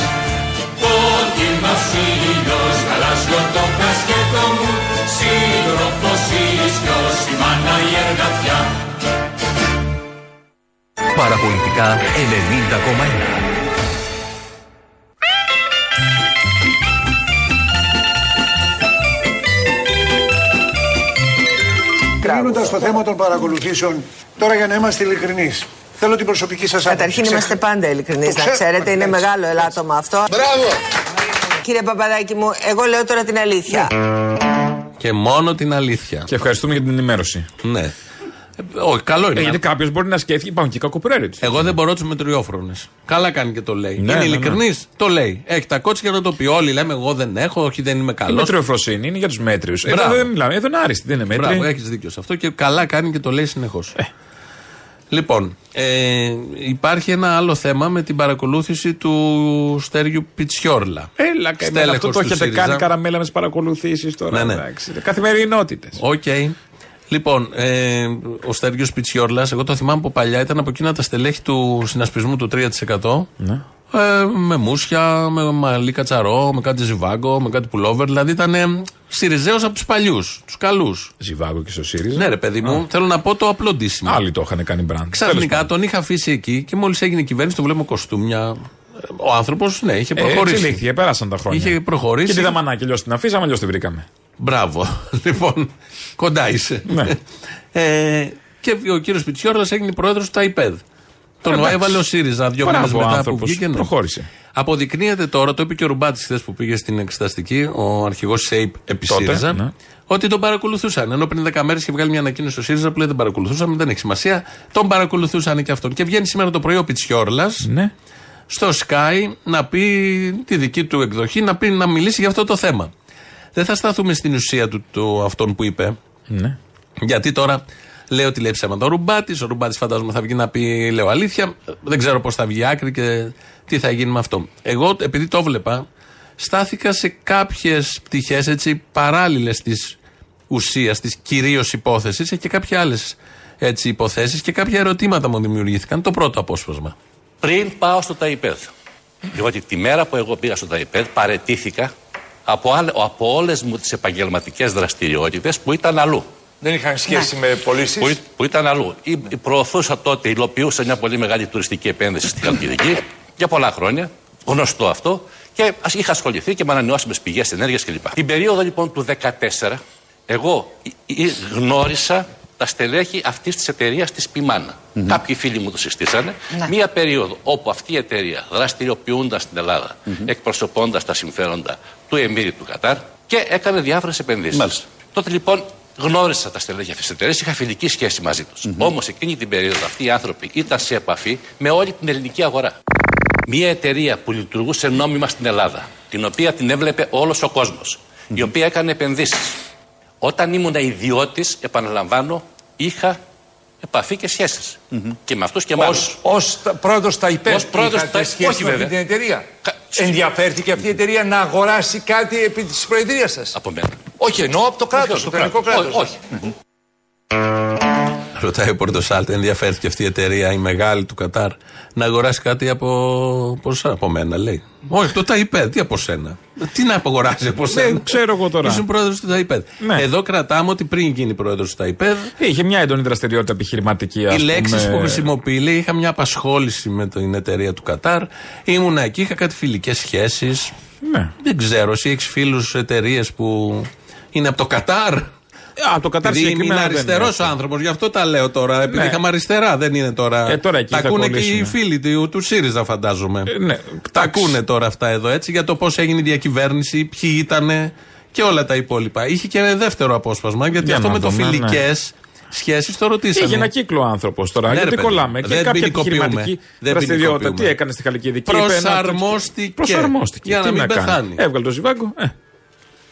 Κόκκινος ήλιος, γαλάζιο το κασκέτο μου, σύντροφος ίσιος, η μάνα η εργατιά. Παραπολιτικά 90,1. Κλείνοντα το θέμα των παρακολουθήσεων, τώρα για να είμαστε ειλικρινείς, θέλω την προσωπική σας άποψη. Καταρχήν Ξε- είμαστε πάντα ειλικρινείς, Το να ξέρω, ξέρετε, είναι εντάξει. μεγάλο ελάττωμα αυτό. Μπράβο! Κύριε Παπαδάκη μου, εγώ λέω τώρα την αλήθεια. Και μόνο την αλήθεια. Και ευχαριστούμε για την ενημέρωση. Ναι. Ε, όχι, καλό είναι. Ε, γιατί κάποιος μπορεί να σκέφτηκε, υπάρχουν και κακοπρέρετοι. Εγώ δεν μπορώ τους μετριόφρονες. Καλά κάνει και το λέει. Ναι, είναι ναι, ειλικρινής, το λέει. Έχει τα κότσια να το πει. Όλοι λέμε εγώ δεν έχω, όχι δεν είμαι Η καλό. μετριοφροσύνη είναι για τους μέτριους. Εδώ Μπράβο. δεν μιλάμε, εδώ είναι άριστοι, δεν είναι μέτριοι. Μπράβο, έχεις δίκιο σε αυτό και καλά κάνει και το λέει συνεχώς. Λοιπόν, ε, υπάρχει ένα άλλο θέμα με την παρακολούθηση του Στέριου Πιτσιόρλα. Έλα, και Στέλεχος αυτό το του έχετε ΣΥΡΙΖΑ. κάνει καραμέλα με τις παρακολουθήσεις τώρα. Ναι, ναι. Καθημερινότητες. Οκ. Λοιπόν, ε, ο Στέργιος Πιτσιόρλα, εγώ το θυμάμαι από παλιά, ήταν από εκείνα τα στελέχη του συνασπισμού του 3%. Ναι. Ε, με μούσια, με μαλλί κατσαρό, με κάτι ζιβάγκο, με κάτι πουλόβερ. Δηλαδή ήταν ε, Σιριζέο από τους παλιούς, τους καλούς. Ζιβάγκο και στο ΣΥΡΙΖΑ. Ναι, ρε παιδί μου, θέλω να πω το απλό ντύσιμο. Άλλοι το είχαν κάνει brand. Ξαφνικά τον είχα αφήσει εκεί και μόλις έγινε κυβέρνηση, το βλέπουμε κοστούμια. Ο άνθρωπος, ναι, είχε Ε, Έτσι προχωρήσει. λύχθηκε, πέρασαν τα χρόνια. Είχε προχωρήσει. Και τη δαμανάκη, αλλιώς την αφήσαμε, αλλιώς την βρήκαμε. Μπράβο. λοιπόν, κοντά είσαι. Ναι. ε, και ο κύριος Πιτσιόρλα έγινε πρόεδρος του ΤΑΙΠΕΔ. Τον Εντάξει. έβαλε ο ΣΥΡΙΖΑ δύο μήνες Μπράβο, ο μετά που άνθρωπος. βγήκε. ναι. Προχώρησε. Αποδεικνύεται τώρα, το είπε και ο Ρουμπάτης χθες που πήγε στην εξεταστική, ο αρχηγός ΣΕΙΠ επί Τότε, ΣΥΡΙΖΑ, ναι. ότι τον παρακολουθούσαν. Ενώ πριν 10 μέρες είχε βγάλει μια ανακοίνωση στο ΣΥΡΙΖΑ που λέει δεν παρακολουθούσαμε, δεν έχει σημασία. Τον παρακολουθούσαν και αυτόν. Και βγαίνει σήμερα το πρωί ο Πιτσιόρλας Ναι. στο Sky να πει τη δική του εκδοχή, να, πει, να μιλήσει για αυτό το θέμα. Δεν θα σταθούμε στην ουσία του, του αυτόν που είπε. ναι. Γιατί τώρα λέει ότι λέει ψέματα ο Ρουμπάτης. Ο Ρουμπάτης φαντάζομαι θα βγει να πει λέω αλήθεια. Δεν ξέρω πώς θα βγει άκρη και τι θα γίνει με αυτό. Εγώ επειδή το βλέπα, στάθηκα σε κάποιες πτυχές έτσι παράλληλες της ουσίας, της κυρίως υπόθεσης και κάποιες άλλες έτσι υποθέσεις και κάποια ερωτήματα μου δημιουργήθηκαν. Το πρώτο απόσπασμα. Πριν πάω στο ΤΑΙΠΕΔ. Διότι τη μέρα που εγώ πήγα στο ΤΑΙΠΕΔ παρετήθηκα από, άλλε- από όλες μου τις επαγγελματικές δραστηριότητες που ήταν αλλού. Δεν είχαν σχέση με πωλήσεις; Που, ή- που ήταν αλλού. Ή, ή προωθούσα τότε, υλοποιούσα μια πολύ μεγάλη τουριστική επένδυση στη Χαλκιδική για πολλά χρόνια. Γνωστό αυτό. Και ας είχα ασχοληθεί και με ανανεώσιμες πηγές ενέργειας κλπ. Την περίοδο λοιπόν του 2014, εγώ ε, ε, γνώρισα τα στελέχη αυτής της εταιρείας της Πιμάνα. Κάποιοι φίλοι μου το συστήσανε. Μία περίοδο όπου αυτή η εταιρεία δραστηριοποιούνταν στην Ελλάδα, εκπροσωπώντας τα συμφέροντα του Εμμύρη του Κατάρ και έκανε διάφορες επενδύσεις. Τότε λοιπόν γνώρισα τα στελέχη αυτής της εταιρείας, είχα φιλική σχέση μαζί τους. Όμως εκείνη την περίοδο αυτοί οι άνθρωποι ήταν σε επαφή με όλη την ελληνική αγορά. Μια εταιρεία που λειτουργούσε νόμιμα στην Ελλάδα, την οποία την έβλεπε όλος ο κόσμος, η οποία έκανε επενδύσεις. Όταν ήμουν ιδιώτης, επαναλαμβάνω, είχα επαφή και σχέσεις. Και με αυτούς και με άλλους. Ω πρόεδρο τα υπέρ Ως πρόεδρος είχατε τα- σχέση όχι, με αυτή βέβαια. την εταιρεία; Κα- Ενδιαφέρθηκε αυτή η εταιρεία να αγοράσει κάτι επί της προεδρίας σας; Από μένα. Όχι, εννοώ από το κράτος, Όχι, το το ελληνικό κράτος. κράτος. Όχι, όχι. Ρωτάει ο Πορτοσάλτε, ενδιαφέρθηκε αυτή η εταιρεία, η μεγάλη του Κατάρ, να αγοράσει κάτι από. Πώς, από μένα, λέει. Όχι, το ΤΑΙΠΕΔ, τι από σένα; Τι να αγοράσει από σένα; Δεν ξέρω εγώ τώρα. Ήσουν πρόεδρος του ΤΑΙΠΕΔ. Ναι. Εδώ κρατάμε ότι πριν γίνει πρόεδρος του ΤΑΙΠΕΔ, Είχε μια έντονη δραστηριότητα επιχειρηματική, ας οι πούμε. λέξει που χρησιμοποιεί, λέει, είχα μια απασχόληση με την εταιρεία του Κατάρ. Ήμουνα εκεί, είχα κάτι φιλικές σχέσεις. Ναι. Δεν ξέρω, εσύ έχεις φίλους εταιρείες που είναι από το Κατάρ; Α, το Κατάρ Επειδή είναι συγκεκριμένα δεν αριστερός είναι. ο άνθρωπος, γι' αυτό τα λέω τώρα. Επειδή Ναι. είχαμε αριστερά, δεν είναι τώρα. Ε, τώρα εκεί τα θα ακούνε και οι κολλήσουνε. φίλοι του, του ΣΥΡΙΖΑ, φαντάζομαι. Ε, ναι, τα εντάξει. ακούνε τώρα αυτά εδώ έτσι για το πώς έγινε η διακυβέρνηση, ποιοι ήταν και όλα τα υπόλοιπα. Είχε και δεύτερο απόσπασμα, γιατί Για αυτό να με το δούμε, ναι. φιλικές σχέσεις το ρωτήσαμε. Είχε ένα κύκλο άνθρωπος τώρα. Ναι, ρε γιατί παιδί, κολλάμε. Και δεν κάποια ποινικοποιούμε. επιχειρηματική Δεν δραστηριότητα. Τι ποινικοποιούμε. έκανε στη Χαλκιδική. είπε ένα τέτοιο- Προσαρμόστηκε. Προσαρμόστηκε. Για να Τι μην κάνει. πεθάνει. Έβγαλε το ζιβάγκο.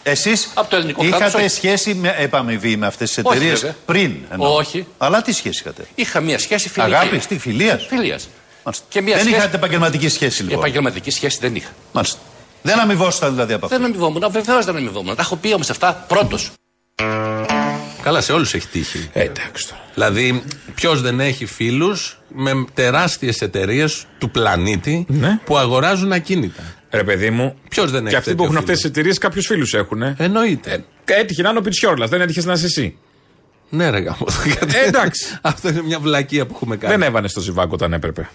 Ε. Εσείς Από το ελληνικό κράτος, είχατε όχι. σχέση με επαμοιβή με αυτές τις Όχι, εταιρείες βέβαια. πριν. εννοώ. Όχι. Αλλά τι σχέση είχατε; Είχα μια σχέση φιλική. Αγάπης, στη φιλίας; Φιλίας. Μάλιστα. Και μια δεν σχέση- είχατε επαγγελματική σχέση λοιπόν. Επαγγελματική σχέση δεν είχα. Μάλιστα. Δεν αμοιβόσασταν δηλαδή από αυτό. Δεν αμοιβόμουν. Βεβαίως δεν αμοιβόμουν. Τα έχω πει όμως αυτά πρώτος. Καλά, σε όλους έχει τύχει. Ε, εντάξει τώρα. Δηλαδή, ποιος δεν έχει φίλους με τεράστιες εταιρείες του πλανήτη Ναι. που αγοράζουν ακίνητα. Ρε παιδί μου. Ποιος δεν έχει Και αυτοί που τέτοιο έχουν αυτές τις φίλο; εταιρείες κάποιους φίλους έχουν. Εννοείται. Έτυχε να είναι ο Πιτσιόρλα, δεν έτυχε να είσαι εσύ. Ναι, ρε γάμο. Ε, εντάξει. Αυτό είναι μια βλακεία που έχουμε κάνει. Δεν έβανε στο ζιβάγκο όταν έπρεπε.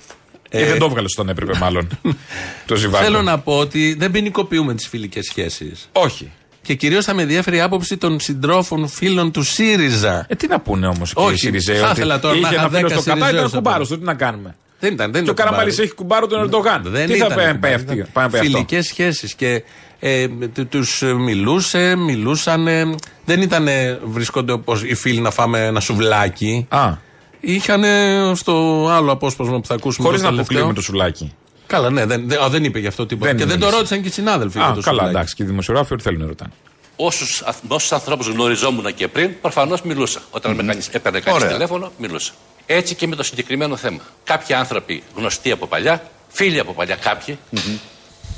Ε, Ή δεν το έβγαλες όταν έπρεπε, μάλλον. το ζιβάγκο. Θέλω να πω ότι δεν ποινικοποιούμε τις φιλικές σχέσεις. Όχι. Και κυρίως θα με ενδιαφέρει η άποψη των συντρόφων φίλων του ΣΥΡΙΖΑ. Ε, τι να πούνε όμως και οι Όχι, Σιριζέοι. θα ότι ήθελα τώρα να Είχε είχα ένα φίλο δέκα στο Κατάρ, ήταν Σιριζέους κουμπάρο από- του. Τι να κάνουμε. Δεν ήταν, δεν Και ο ήταν Καραμαλής κουμπάρι. έχει κουμπάρο τον Ερντογάν. Δεν Τι θα ήταν πει- κουμπάρι, πει αυτή- ήταν πάει να πει αυτό. Φιλικές σχέσεις και ε, τους μιλούσε, μιλούσαν. Δεν ήταν βρισκόνται όπως οι φίλοι να φάμε ένα σουβλάκι. Α, Είχαν στο άλλο απόσπασμα που θα ακούσουμε. χωρίς το να τελευταίο. αποκλείουμε το σουλάκι. Καλά, ναι, δεν, δεν, α, δεν είπε γι' αυτό τίποτα. Δεν και δεν το μίλησε. ρώτησαν και οι συνάδελφοι. για Α, το καλά, σουβλάκι. εντάξει. Και οι δημοσιογράφοι ό,τι θέλουν να ρωτάνε. Όσους ανθρώπους γνωριζόμουν και πριν, προφανώς μιλούσα. Όταν με κάνεις, έπαιρνε κανείς Ωραία. τηλέφωνο, μιλούσα. Έτσι και με το συγκεκριμένο θέμα. Κάποιοι άνθρωποι γνωστοί από παλιά, φίλοι από παλιά κάποιοι,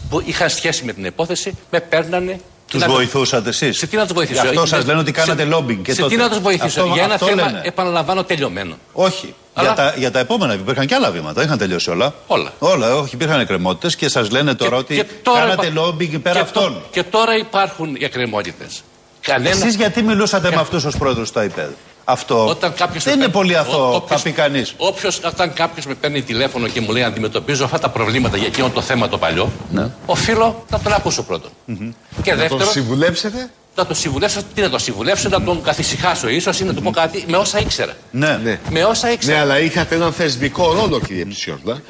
που είχαν σχέση με την υπόθεση, με παίρνανε. Τους να το- βοηθούσατε εσείς; Σε τι να τους βοηθήσω; Γι' αυτό Ε, σας λένε ότι κάνατε σε- λόμπινγκ και σε τότε. τι να τους βοηθήσω; Αυτό- για ένα αυτό θέμα, λένε. επαναλαμβάνω, τελειωμένο. Όχι. Αλλά- Για, τα, για τα επόμενα υπήρχαν και άλλα βήματα. Δεν είχαν τελειώσει όλα. Όλα. Όλα. Όχι, υπήρχαν εκκρεμότητες και σας λένε τώρα ότι κάνατε υπά- λόμπινγκ πέρα και αυτών. τω- Και τώρα υπάρχουν οι εκκρεμότητες. Κανένα. Εσείς γιατί μιλούσατε με αυτούς ως πρόεδρο του ΑΙΠΕΔ. Αυτό Όταν κάποιος δεν με είναι παίρνει- πολύ ο- αθώο, θα όποιος- πει κανείς. Όποιος, όταν κάποιος με παίρνει τηλέφωνο και μου λέει αντιμετωπίζω αυτά τα προβλήματα για εκείνο το θέμα το παλιό, Ναι. οφείλω να τον ακούσω πρώτον. Και Να τον δεύτερον, συμβουλέψετε; να τον συμβουλεύσω, τι να τον συμβουλεύσω, να τον καθησυχάσω ίσως ή να του πω κάτι με όσα ήξερα. Ναι. Ναι. Με όσα ήξερα. Ναι, αλλά είχατε έναν θεσμικό ρόλο, κύριε Ψιόρδα.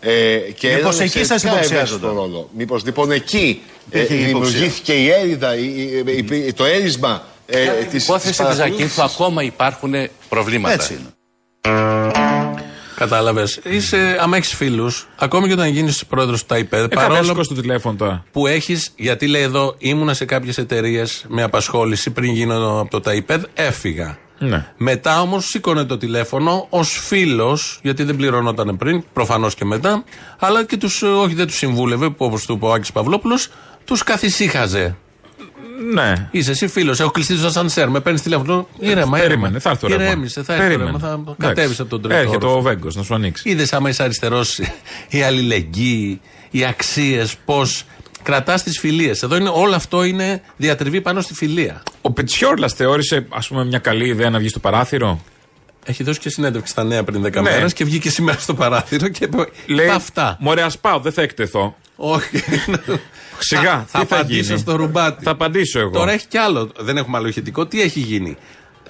Ε, και Μήπως έναν εκεί σας εξαιρετικά υποψιάζονταν; ευαίσθητο ρόλο. Μήπως λοιπόν εκεί ε, Υπήρχε υποψία. δημιουργήθηκε η έρηδα, η- η- η- το έρισμα ε, Για την της, υπόθεση της τη παρακολούθησης. Ζακίνθου ακόμα υπάρχουν προβλήματα. Έτσι είναι. Κατάλαβες. Είσαι, άμα έχεις φίλους, ακόμη και όταν γίνεις πρόεδρος του ΤΑΙΠΕΔ, Ε, παρόλο παρόλο... στο τηλέφωνο τώρα. που έχεις, γιατί λέει εδώ, ήμουνα σε κάποιες εταιρείες με απασχόληση πριν γίνω από το ΤΑΙΠΕΔ, έφυγα. Ναι. Μετά όμως σήκωνε το τηλέφωνο ως φίλος, γιατί δεν πληρωνόταν πριν, προφανώς και μετά, αλλά και τους, όχι δεν τους συμβούλευε, που όπως του είπε ο Άκης Παυλόπουλος, τους καθησύχαζε. Ναι. Είσαι εσύ φίλος, έχω κλειστεί στο ασανσέρ, με παίρνεις τηλέφωνο. Ήρεμα, Περίμενε, θα έρθει το ρεύμα. Ηρέμησε, θα έρθει το ρεύμα, θα κατέβεις από τον τρίτο. Έρχεται όροφο. ο Βέγκος να σου ανοίξει. Είδες άμα είσαι αριστερός, η αλληλεγγύη, οι αξίες, πώς κρατάς τις φιλίες. Εδώ είναι, όλο αυτό είναι διατριβή πάνω στη φιλία. Ο Πετσιόρλα θεώρησε, ας πούμε, μια καλή ιδέα να βγει στο παράθυρο. Έχει δώσει και συνέντευξη στα νέα πριν 10 Ναι. μέρες και βγήκε σήμερα στο παράθυρο και είπε Λέει, αυτά. Μωρέ, ας πάω, δεν θα εκτεθώ. Όχι. Σιγά, θα, τι θα απαντήσω γίνει; στο ρουμπάτι. Θα απαντήσω εγώ. Τώρα έχει κι άλλο. Δεν έχουμε άλλο ηχητικό. Τι έχει γίνει;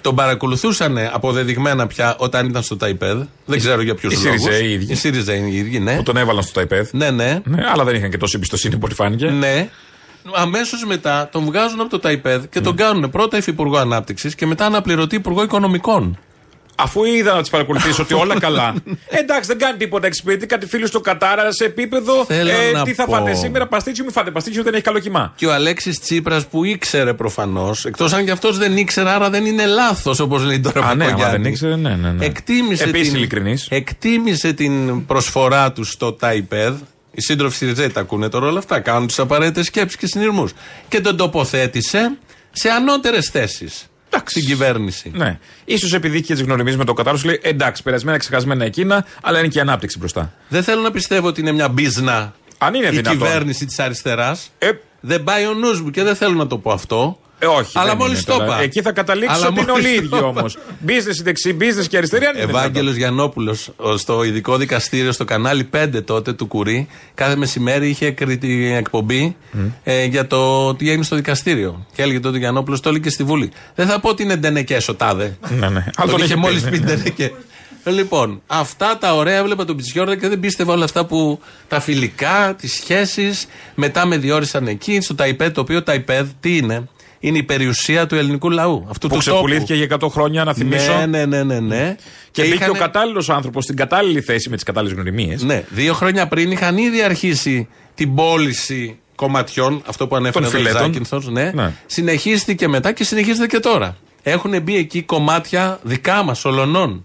Τον παρακολουθούσαν αποδεδειγμένα πια όταν ήταν στο ΤΑΙΠΕΔ. Δεν ξέρω για ποιου οι λόγου. Σιριζέοι οι ίδιοι. Οι Σιριζέοι οι ίδιοι, ναι. Που τον έβαλαν στο ΤΑΙΠΕΔ. Ναι, ναι. Ναι, αλλά δεν είχαν και τόση εμπιστοσύνη που φάνηκε. Ναι. Αμέσως μετά τον βγάζουν από το ΤΑΙΠΕΔ και τον κάνουν πρώτα υφυπουργό ανάπτυξης και μετά αναπληρωτή υπουργό οικονομικών. Αφού είδα να τις παρακολουθήσω ότι όλα καλά. Ε, εντάξει, δεν κάνει τίποτα εξυπηρετεί κάτι φίλου στο Κατάρα σε επίπεδο. Θέλω ε, να τι θα πω. φάτε σήμερα, παστίτσιο, μη φάτε παστίτσιο, δεν έχει καλό κοιμά. Και ο Αλέξης Τσίπρας που ήξερε προφανώς, εκτός αν και αυτός δεν ήξερε, άρα δεν είναι λάθος όπως λέει τώρα Α, ο ναι, άμα Παπαγιάννης. δεν ήξερε, ναι, ναι. ναι. Εκτίμησε, Επίσης την, ειλικρινής. εκτίμησε την προσφορά του στο ΤΑΙΠΕΔ. Οι σύντροφοι Σιριζέη τα ακούνε τώρα όλα αυτά. Κάνουν τις απαραίτητες σκέψεις και συνειρμούς. Και τον τοποθέτησε σε ανώτερες θέσεις στην κυβέρνηση. Ναι. σω επειδή είχε τις γνωριμίε με το Κατάρο, σου λέει εντάξει, περασμένα ξεχασμένα εκείνα, αλλά είναι και η ανάπτυξη μπροστά. Δεν θέλω να πιστεύω ότι είναι μια μπίζνα Αν είναι η δυνατόν. κυβέρνηση της αριστεράς. Ε, Δεν πάει ο νους μου και δεν θέλω να το πω αυτό. Ε, όχι. Αλλά δεν μόλις είναι το τώρα. είπα. Εκεί θα καταλήξεις Αλλά ότι είναι μόλις όλοι οι το ίδιοι είπα. όμως. Business η δεξί, business και αριστερή, αν είναι Ευάγγελος Γιαννόπουλος, στο ειδικό δικαστήριο στο κανάλι 5 τότε του Κουρί, κάθε μεσημέρι είχε κριτή εκπομπή ε, για το τι έγινε στο δικαστήριο. Και έλεγε τότε ο Γιαννόπουλος, το έλεγε και στη Βουλή. Δεν θα πω ότι είναι ντενεκέ ο τάδε. Ναι, ναι. Τον Αλλά τον είχε είχε μόλις πει, πει ναι. ντενεκέ. Λοιπόν, αυτά τα ωραία έβλεπα τον Πιτσιόρδα και δεν πίστευα όλα αυτά που τα φιλικά, τις σχέσεις. Μετά με διόρισαν εκεί, στο ΤΑΙΠΕΔ, το οποίο ΤΑΙΠΕΔ τι είναι, είναι η περιουσία του ελληνικού λαού. Αυτού Που του ξεπουλήθηκε για 100 χρόνια, να θυμίσω. Ναι, ναι, ναι, ναι. ναι. Και μπήκε είχανε- ο κατάλληλος άνθρωπος στην κατάλληλη θέση με τις κατάλληλες γνωριμίες. Ναι, δύο χρόνια πριν είχαν ήδη αρχίσει την πώληση κομματιών, αυτό που ανέφερε Των ο φιλέτων. Ζάκυνθος, ναι. Ναι. Συνεχίστηκε μετά και συνεχίζεται και τώρα. Έχουν μπει εκεί κομμάτια δικά μας, ολονών.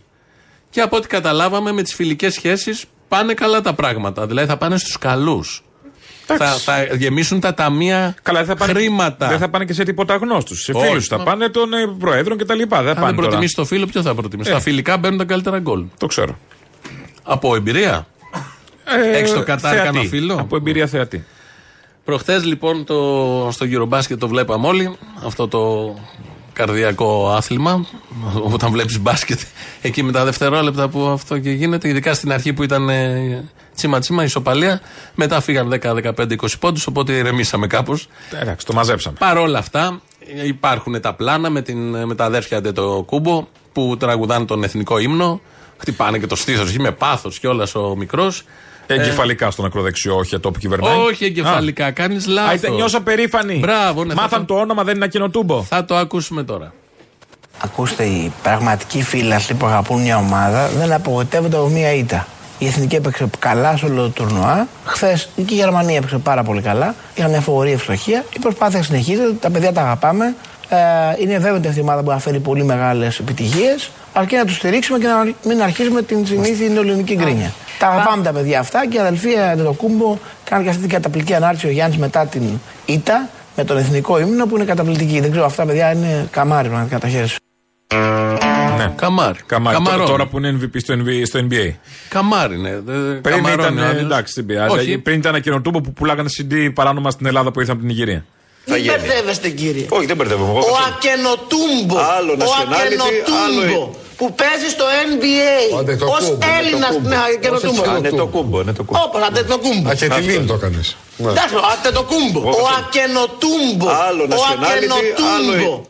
Και από ό,τι καταλάβαμε με τις φιλικές σχέσεις πάνε καλά τα πράγματα. Δηλαδή θα πάνε στους καλούς. Θα, θα γεμίσουν τα ταμεία Καλά, δεν θα πάνε, χρήματα. δεν θα πάνε και σε τίποτα γνώστου. Σε Όχι. φίλου θα Μα- πάνε των ε, προέδρων κτλ. Δεν Αν πάνε δεν τώρα. προτιμήσει το φίλο, ποιο θα προτιμήσει; Ε. Τα φιλικά μπαίνουν τα καλύτερα γκολ. Το ξέρω. Από εμπειρία; Ε, Έχεις το Κατάρ θεατή. κανένα φίλο; Από εμπειρία θεατή. Προχθές λοιπόν το, στο Eurobasket το βλέπαμε όλοι. Αυτό το καρδιακό άθλημα. Όταν βλέπεις μπάσκετ εκεί με τα δευτερόλεπτα που αυτό και γίνεται. Ειδικά στην αρχή που ήταν ε, τσίμα τσίμα, ισοπαλία. Μετά φύγαν 10, 15, 20 πόντους. Οπότε ηρεμήσαμε κάπως. Εντάξει, το μαζέψαμε. Παρ' όλα αυτά ε, υπάρχουν τα πλάνα με, την, με τα αδέρφια το Κούμπο που τραγουδάνε τον εθνικό ύμνο. Χτυπάνε και το στήθος εκεί με πάθος κιόλας ο μικρός. Εγκεφαλικά στον ακροδεξιό, όχι ατό που κυβερνάει. Όχι εγκεφαλικά, κάνεις Α, λάθο. ήταν- νιώσα περήφανη. Μπράβο, ναι, θα Μάθαν το- το όνομα, δεν είναι ακινοτούμπο. Θα το ακούσουμε τώρα. Ακούστε, οι πραγματικοί φίλαθλοι που αγαπούν μια ομάδα δεν απογοητεύονται από μια ήττα. Η εθνική έπαιξε καλά σε όλο το τουρνουά. Χθες και η Γερμανία έπαιξε πάρα πολύ καλά. Είχαν μια φοβερή ευστοχία. Η προσπάθεια συνεχίζεται. Τα παιδιά τα αγαπάμε. Ε, είναι βέβαιο ότι αυτή η ομάδα μπορεί να φέρει πολύ μεγάλες επιτυχίες, αρκεί να τους στηρίξουμε και να μην αρχίσουμε την συνήθι ελληνική γκρίνια. Τα αγαπάμε τα παιδιά αυτά και η αδελφή Αντετοκούμπο κάνει και αυτή την καταπληκτική ανάρτηση ο Γιάννης μετά την ήττα με τον εθνικό ύμνο που είναι καταπληκτική. Δεν ξέρω, αυτά παιδιά είναι καμάρι πραγματικά τα χέρια σου. Ναι. Καμάρι. Καμάρι. Καμαρώνει. Τώρα που είναι MVP στο NBA. Στο NBA. Καμάρι, ναι. Δε- Πριν καμαρώνει ήταν, ο άλλος. εντάξει, δεν πειράζει. Όχι. Πριν ήταν ακινοτούμπο που πουλάγανε CD παράνομα στην Ελλάδα που ήρθαν από την Νιγηρία. Μην μπερδεύεστε κύριε. Όχι, δεν μπερδεύομαι. Εγώ Ο καθόλου. Ακενοτούμπο. Άλλο ο nationality, άλλο Ακενοτούμπο. Είναι. Που παίζει στο NBA. Ο Αντετοκούμπο, Ω Έλληνας Αντετοκούμπο. με Ακενοτούμπο. Ως Α, ναι, το κούμπο, ναι, το κούμπο. Όπω Αντετοκούμπο. Αχετιλίν το έκανες. Εντάξει, ο Αντετοκούμπο. Εγώ Ο καθόλου. Ακενοτούμπο. Άλλο Ο nationality, άλλο Ακενοτούμπο.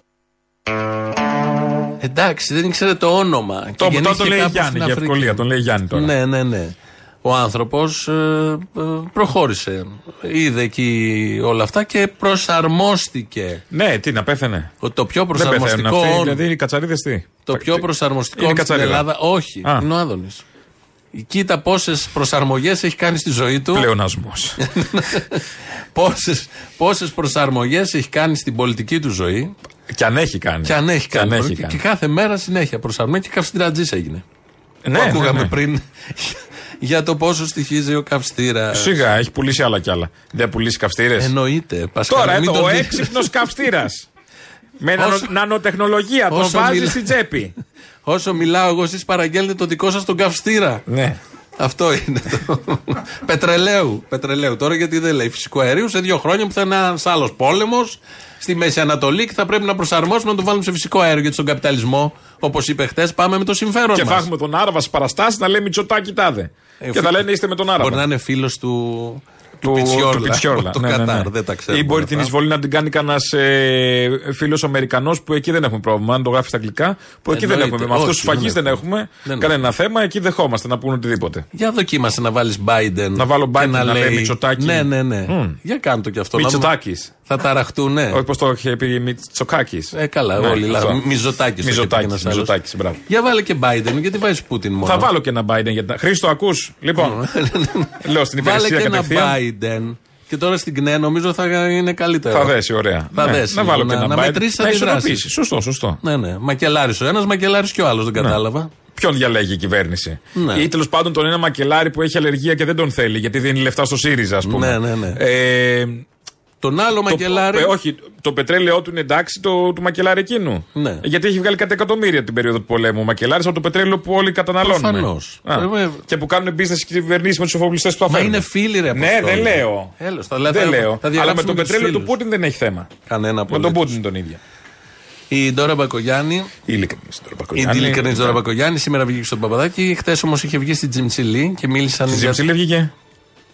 Εντάξει, δεν ήξερε το όνομα. Και Το, τώρα γεννήθηκε τον λέει κάπου Γιάννη στην για Αφρική. ευκολία. Τον λέει Γιάννη τώρα. Ναι, ναι, ναι. Ο άνθρωπος προχώρησε. Είδε εκεί όλα αυτά και προσαρμόστηκε. Ναι, τι να πέθαινε. Ότι Το πιο Δεν πεθαίνουν προσαρμοστικό. αυτοί. όνομα- Δηλαδή οι κατσαρίδες τι; Το πιο προσαρμοστικό Είναι όνομα στην κατσαρίδα. Ελλάδα. Όχι, Α. είναι ο Άδωνης. Κοίτα πόσες προσαρμογές έχει κάνει στη ζωή του. Πλεονασμός. Πόσες, πόσες προσαρμογές έχει κάνει στην πολιτική του ζωή και αν έχει κάνει. και αν έχει Και αν κάνει. έχει και, κάνει. και κάθε μέρα συνέχεια προσαρμογή και καυστηρατζής έγινε. Ναι, που ναι, ακούγαμε ναι. πριν για το πόσο στοιχίζει ο καυστήρα. Σιγά, έχει πουλήσει άλλα κι άλλα. Δεν πουλήσει καυστήρες. Εννοείται. Πασχάλη, Τώρα μην εδώ τον ο δει- έξυπνος καυστήρας. Με νανο- Όσο- νανοτεχνολογία, τον όσο βάζει μιλά- στην τσέπη. Όσο μιλάω εγώ, εσείς παραγγέλνετε το δικό σας τον καυστήρα. Ναι. Αυτό είναι το. πετρελαίου. Πετρελαίου. Τώρα γιατί δεν λέει φυσικό αερίου σε δύο χρόνια που θα είναι ένας άλλος πόλεμος στη Μέση Ανατολή και θα πρέπει να προσαρμόσουμε να το βάλουμε σε φυσικό αέριο. Γιατί στον καπιταλισμό, όπως είπε χτες, πάμε με το συμφέρον Και μας. θα έχουμε τον Άραβα στις παραστάσεις να λέει Μητσοτάκι τάδε. Ε, Και φι- θα λένε είστε με τον Άραβα. Μπορεί να είναι φίλος του. Του, Πιτσιόρλα. του Πιτσιόρλα. Το Ναι, ναι, ναι. Κατάρ, δεν τα ξέρουμε. Ή μπορεί αυτά. την εισβολή να την κάνει κανένας ε, φίλος Αμερικανός που εκεί δεν έχουμε πρόβλημα. Αν το γράφεις στα αγγλικά, που εκεί δεν Εννοείται. έχουμε. Με αυτούς Όχι, τους φαγείς δεν δεν έχουμε Δεν κανένα θέμα. Εκεί δεχόμαστε να πούνε οτιδήποτε. Για δοκίμασε να βάλεις Biden. Να βάλω και Biden να λέει Μητσοτάκη. Ναι, ναι, ναι. Μμ. Για κάντο κι αυτό. να δούμε. Μητσοτάκη. Θα ταραχτούν, ναι. Όχι πώς το είχε πει Μητσοκάκη. Ε, καλά, Ναι, όλοι. αυτό. λάθος. Μιζωτάκης το είχε πει Μιζωτάκης, ένας άλλος. Μιζωτάκης, μπράβο. Για βάλε και Biden, γιατί βάζεις Πούτιν μόνο. Θα βάλω και ένα Biden για την. Χρήστο, ακούς. Λοιπόν. Λέω στην Βάλε υπηρεσία και ένα κατευθείαν. Biden. Και τώρα στην ΚΝΕ νομίζω θα είναι καλύτερο. Θα δέσει, ωραία. Θα Ναι, δέσει. Να βάλω και να, ένα να Biden. μετρήσει Να αντιδράσεις. ισορροπήσει. Σωστό, σωστό. Ναι, ναι. Μακελάρης ο ένας, μακελάρης και ο άλλος, δεν κατάλαβα. Ποιον διαλέγει η κυβέρνηση; Ναι. Ή τέλος πάντων τον ένα μακελάρι που έχει αλλεργία και δεν τον θέλει γιατί δίνει λεφτά στο ΣΥΡΙΖΑ, ας πούμε. Ναι, ναι, ναι. Ε, Τον άλλο το, μακελάρη. ε, όχι, το πετρέλαιό του είναι εντάξει το, του μακελάρι εκείνου. Ναι. Γιατί έχει βγάλει κάτι εκατομμύρια την περίοδο του πολέμου. Ο μακελάρι από το πετρέλαιο που όλοι καταναλώνουμε. Προφανώς. Α, Ε, ε, και που κάνουν business και κυβερνήσεις με τους εφοπλιστές που θα Μα φέρουν. είναι φίλοι, ρε Ναι, Αποστόλη. δεν λέω. Έλος, θα λέω, δεν θα- λέω. θα Αλλά με διαγράψουμε το με τους πετρέλαιο του φίλους. Πούτιν δεν έχει θέμα. Κανένα Με απολύτως. τον Πούτιν τον ίδιο. Η Ντόρα Μπακογιάννη. Η ειλικρινής τώρα Η Μπακογιάννη. ειλικρινής Ντόρα Μπακογιάννη σήμερα βγήκε στον Παπαδάκη. Χθες όμως είχε βγει στην Τζιμτσιλή και μίλησαν. Στη για- Ζημψίλη βγήκε.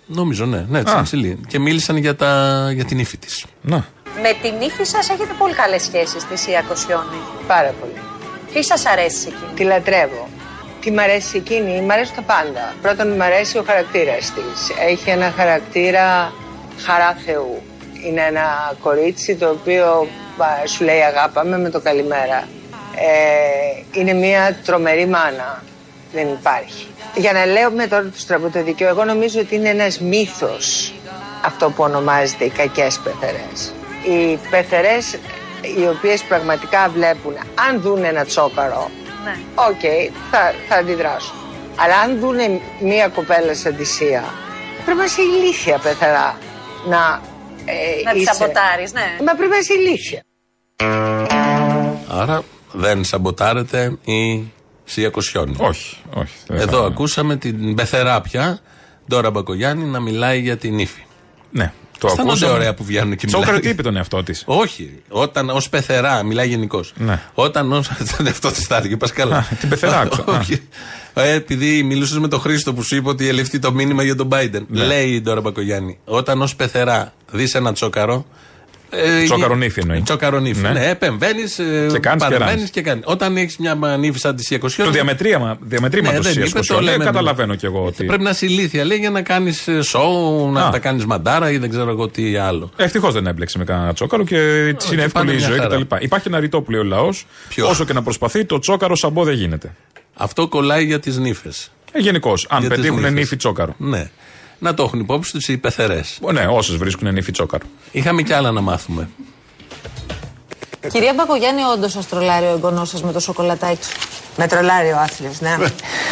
Νομίζω, ναι, ναι, Τζιμτσιλή. Και μίλησαν για, τα... για την ύφη της. Να. Με την ύφη σας έχετε πολύ καλές σχέσεις στη Σία Κοσιόνη. Πάρα πολύ. Τι σας αρέσει εκείνη; Τη λατρεύω. Τι μ' αρέσει εκείνη, μ' αρέσει τα πάντα. Πρώτον, μ' αρέσει ο χαρακτήρας της. Έχει ένα χαρακτήρα χαρά Θεού. Είναι ένα κορίτσι το οποίο α, σου λέει αγάπα με με το καλημέρα. Ε, είναι μια τρομερή μάνα. Δεν υπάρχει. Για να λέω με τώρα του στραβού το δικαίου, εγώ νομίζω ότι είναι ένας μύθος αυτό που ονομάζεται οι κακές πεθερές. Οι πεθερές οι οποίες πραγματικά βλέπουν, αν δουν ένα τσόκαρο, Ναι. οκ, θα, θα αντιδράσουν. Αλλά αν δουν μία κοπέλα σαν τη Σία, πρέπει να είσαι ηλίθια πεθερά να, ε, Να τη είσαι- σαμποτάρεις, ναι. Μα πρέπει να είσαι ηλίθια. Άρα δεν σαμποτάρεται η Σία Κοσιόνη. Όχι, όχι. δεν Εδώ θα- ακούσαμε την πεθερά πια, Ντόρα Μπακογιάννη, να μιλάει για την ύφη. Ναι. Το Αισθάνονται ακούσαμε. ωραία που βγαίνουν και Τσόκαρο μιλάει. τι είπε τον εαυτό της. Όχι. Όταν ως πεθερά, μιλάει γενικώ. Ναι. Όταν ω. Αυτό της τα έλεγε, πας καλά. Α, την πεθερά άκουσα. Α. Όχι. Ε, επειδή μιλούσες με τον Χρήστο που σου είπε ότι ελευθεί το μήνυμα για τον Biden. Ναι. Λέει η Ντόρα Μπακογιάννη, όταν ως πεθερά δεις ένα τσόκαρο. Ε, Τσόκαρονύφη εννοεί. Τσόκαρονύφη. Ναι. Ναι, επεμβαίνεις, Και κάνεις και ράνεις. και κάνεις. Όταν έχεις μια νύφη σαν τη Σία Κοσιόνη. Το διαμετρίαμα, διαμετρήματο Ναι, ναι, δεν είπε, το λέμε. καταλαβαίνω κι εγώ ότι. Πρέπει να είσαι ηλίθια, λέει, για να κάνεις σοου, να Α. τα κάνεις μαντάρα ή δεν ξέρω εγώ τι άλλο. Ευτυχώς δεν έμπλεξε με κανένα τσόκαρο και τη είναι εύκολη πάνε η μια ζωή χαρά. κτλ. Υπάρχει ένα ρητό που λέει ο λαός. Ποιο; Όσο και να προσπαθεί, το τσόκαρο σαμπό δεν γίνεται. Αυτό κολλάει για τις νύφες. Ε, Γενικώς, αν Για τις πετύχουν νύφες. νύφη τσόκαρο. Ναι. Να το έχουν υπόψη τους οι πεθερές. Ναι, όσες βρίσκουν νύφη τσόκαρο. Είχαμε κι άλλα να μάθουμε. Κυρία Μπακογιάννη, όντως σας τρολάρει ο εγγονός σας με το σοκολατάκι. Με τρολάρει ο άθλιος, ναι.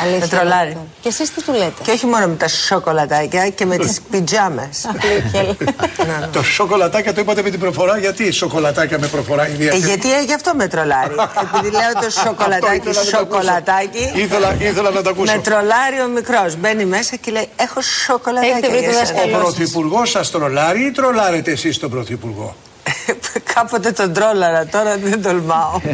Αλήθεια. με τρολάρει. Και εσείς τι του λέτε; Και όχι μόνο με τα σοκολατάκια και με τις πιτζάμες. Αλήθεια. Το σοκολατάκια το είπατε με την προφορά. Γιατί σοκολατάκια με προφορά Ε, ιδιαίτερη. γιατί ε, γι' αυτό με τρολάρει. Επειδή λέω το σοκολατάκι, ήθελα να το σοκολατάκι. Ήθελα, ήθελα να το ακούσω. Με τρολάρει ο μικρός. Μπαίνει μέσα και λέει: Έχω σοκολατάκι. Έχετε βρει το δάσκαλό Ο πρωθυπουργός σας τρολάρει ή τρολάρετε εσείς τον πρωθυπουργό; Κάποτε τον τρόλαρα, τώρα δεν τολμάω.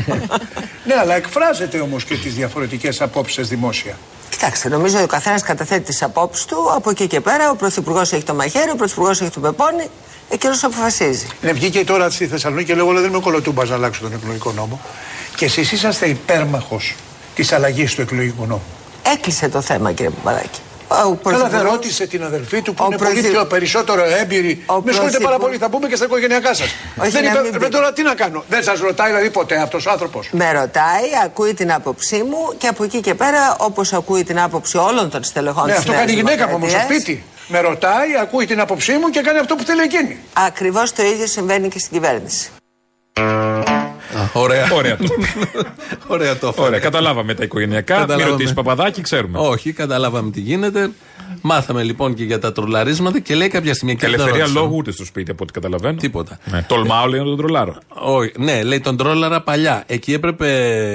Ναι, αλλά εκφράζετε όμως και τις διαφορετικές απόψεις δημόσια. Κοιτάξτε, νομίζω ότι ο καθένας καταθέτει τις απόψεις του. Από εκεί και πέρα ο Πρωθυπουργός έχει το μαχαίρι, ο Πρωθυπουργός έχει το πεπόνι. Εκείνος αποφασίζει. Ναι, βγήκε τώρα στη Θεσσαλονίκη και λέγω: «Λέω, Δεν είμαι κολοτούμπας να αλλάξω τον εκλογικό νόμο. Και εσείς είσαστε υπέρμαχος της αλλαγής του εκλογικού νόμου. Έκλεισε το θέμα, κύριε Παπαδάκη. Ο Καλά, δεν Πρωθυπουργός- ρώτησε την αδελφή του που Ο είναι πολύ πρωθυ- πιο περισσότερο έμπειρη. Ο Με συγχωρείτε πάρα πρωθυπουργός- πολύ, θα πούμε και στα οικογενειακά σας. Όχι, Δεν να είπε, μην «Ρε, πείτε. τώρα τι να κάνω. Δεν σας ρωτάει δηλαδή ποτέ αυτός ο άνθρωπος. Με ρωτάει, ακούει την άποψή μου και από εκεί και πέρα, όπως ακούει την άποψη όλων των στελεχών Ναι, της αυτό Νέας κάνει η γυναίκα μου όμως στο Δημοκρατίας, σπίτι. Με ρωτάει, ακούει την άποψή μου και κάνει αυτό που θέλει εκείνη. Ακριβώς το ίδιο συμβαίνει και στην κυβέρνηση. Ωραία. Ωραία. Ωραία το έφερε. Ωραία, καταλάβαμε τα οικογενειακά. Μην Καταλάβαμε. ρωτήσεις παπαδάκι, ξέρουμε. Όχι, καταλάβαμε τι γίνεται. Μάθαμε λοιπόν και για τα τρολαρίσματα και λέει κάποια στιγμή. και Ελευθερία δεν ρώτησα. λόγου ούτε στο σπίτι από ό,τι καταλαβαίνω. Τίποτα. Ναι, τολμάω λέει να τον τρολάρω. Όχι, ναι, λέει τον τρόλαρα παλιά. Εκεί έπρεπε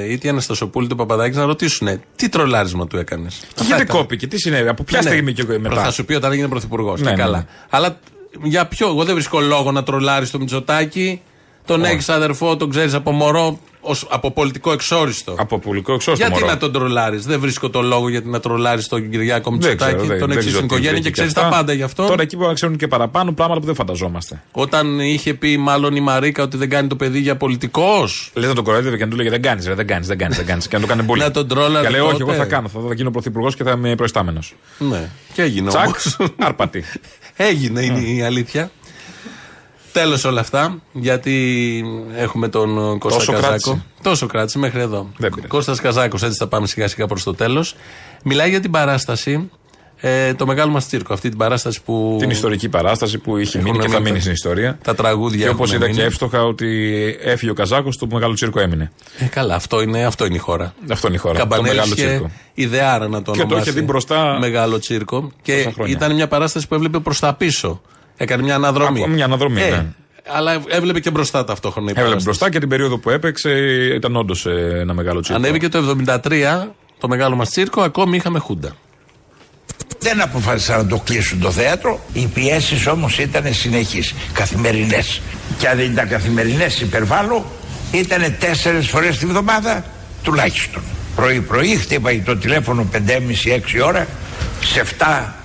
είτε η Αναστασοπούλη του Παπαδάκης να ρωτήσουν τι τρολάρισμα του έκανες; Και γιατί κόπηκε, τι συνέβη, από ποια στιγμή και μετά; Ναι, Θα σου πει όταν έγινε πρωθυπουργός. Ναι, ναι, καλά. ναι. Αλλά για ποιο, εγώ δεν βρίσκω λόγο να τρολάρεις το Μητσοτάκι. Τον έχεις αδερφό, τον ξέρεις από μωρό, ως, από πολιτικό εξόριστο. Από πολιτικό εξόριστο. Γιατί μωρό. να τον τρολάρεις; Δεν βρίσκω το λόγο γιατί να τρολάρεις τον Κυριάκο Δεν ξέρω, Μητσοτάκη. δεν- τον δεν έχεις ξέρω στην τι οικογένεια βρήκε και ξέρεις αυτά. τα πάντα γι' αυτό. Τώρα εκεί μπορεί να ξέρουν και παραπάνω πράγματα που δεν φανταζόμαστε. Όταν είχε πει μάλλον η Μαρίκα ότι δεν κάνει το παιδί για πολιτικός. Λες να τον κοροϊδεύει και να του λέγε Δεν κάνεις, δεν κάνεις, δεν κάνεις. Δεν κάνεις. Και να το κάνει πολύ. Να τον τρόλαρε Και λέει Όχι, τότε. εγώ θα κάνω. Θα, θα γίνω πρωθυπουργός και θα είμαι προϊστάμενος. Ναι, και έγινε Τσακ, όμως. άρπατη. Έγινε είναι η αλήθεια. Τέλος όλα αυτά, γιατί έχουμε τον ε, Κώστα Τόσο Καζάκο. κράτησε. Τόσο κράτησε μέχρι εδώ. Δεν πειράζει. Κώστας Καζάκος, έτσι θα πάμε σιγά σιγά προς το τέλος. Μιλάει για την παράσταση, ε, το μεγάλο μας τσίρκο. Αυτή την παράσταση που. Την ιστορική παράσταση που είχε Έχουν μείνει και θα μείνει μείνει τα- στην ιστορία. Τα τραγούδια Και όπως έχουν είδα μείνει. και εύστοχα ότι έφυγε ο Καζάκος, το μεγάλο τσίρκο έμεινε. Ε, καλά, αυτό είναι, αυτό είναι η χώρα. Αυτό είναι η χώρα. Το Καμπανέλης μεγάλο είχε τσίρκο. ιδεάρα να το Και το ονομάσει. είχε δει μπροστά Μεγάλο τσίρκο. Και τόσα χρόνια. ήταν μια παράσταση που έβλεπε προς τα πίσω. Έκανε μια αναδρομή. Ακόμα μια αναδρομή, Ε, ναι. Αλλά έβλεπε και μπροστά ταυτόχρονα η Έβλεπε παράσταση. μπροστά και την περίοδο που έπαιξε ήταν όντως ένα μεγάλο τσίρκο. Ανέβηκε το 73 το μεγάλο μας τσίρκο, ακόμη είχαμε χούντα. Δεν αποφάσισαν να το κλείσουν το θέατρο. Οι πιέσεις όμως ήταν συνεχείς, καθημερινές. Και αν δεν ήταν καθημερινές, υπερβάλλω, ήταν τέσσερι φορές τη βδομάδα τουλάχιστον. Πρωί-πρωί χτύπαγε το τηλέφωνο 5.30-6 ώρα, σε 7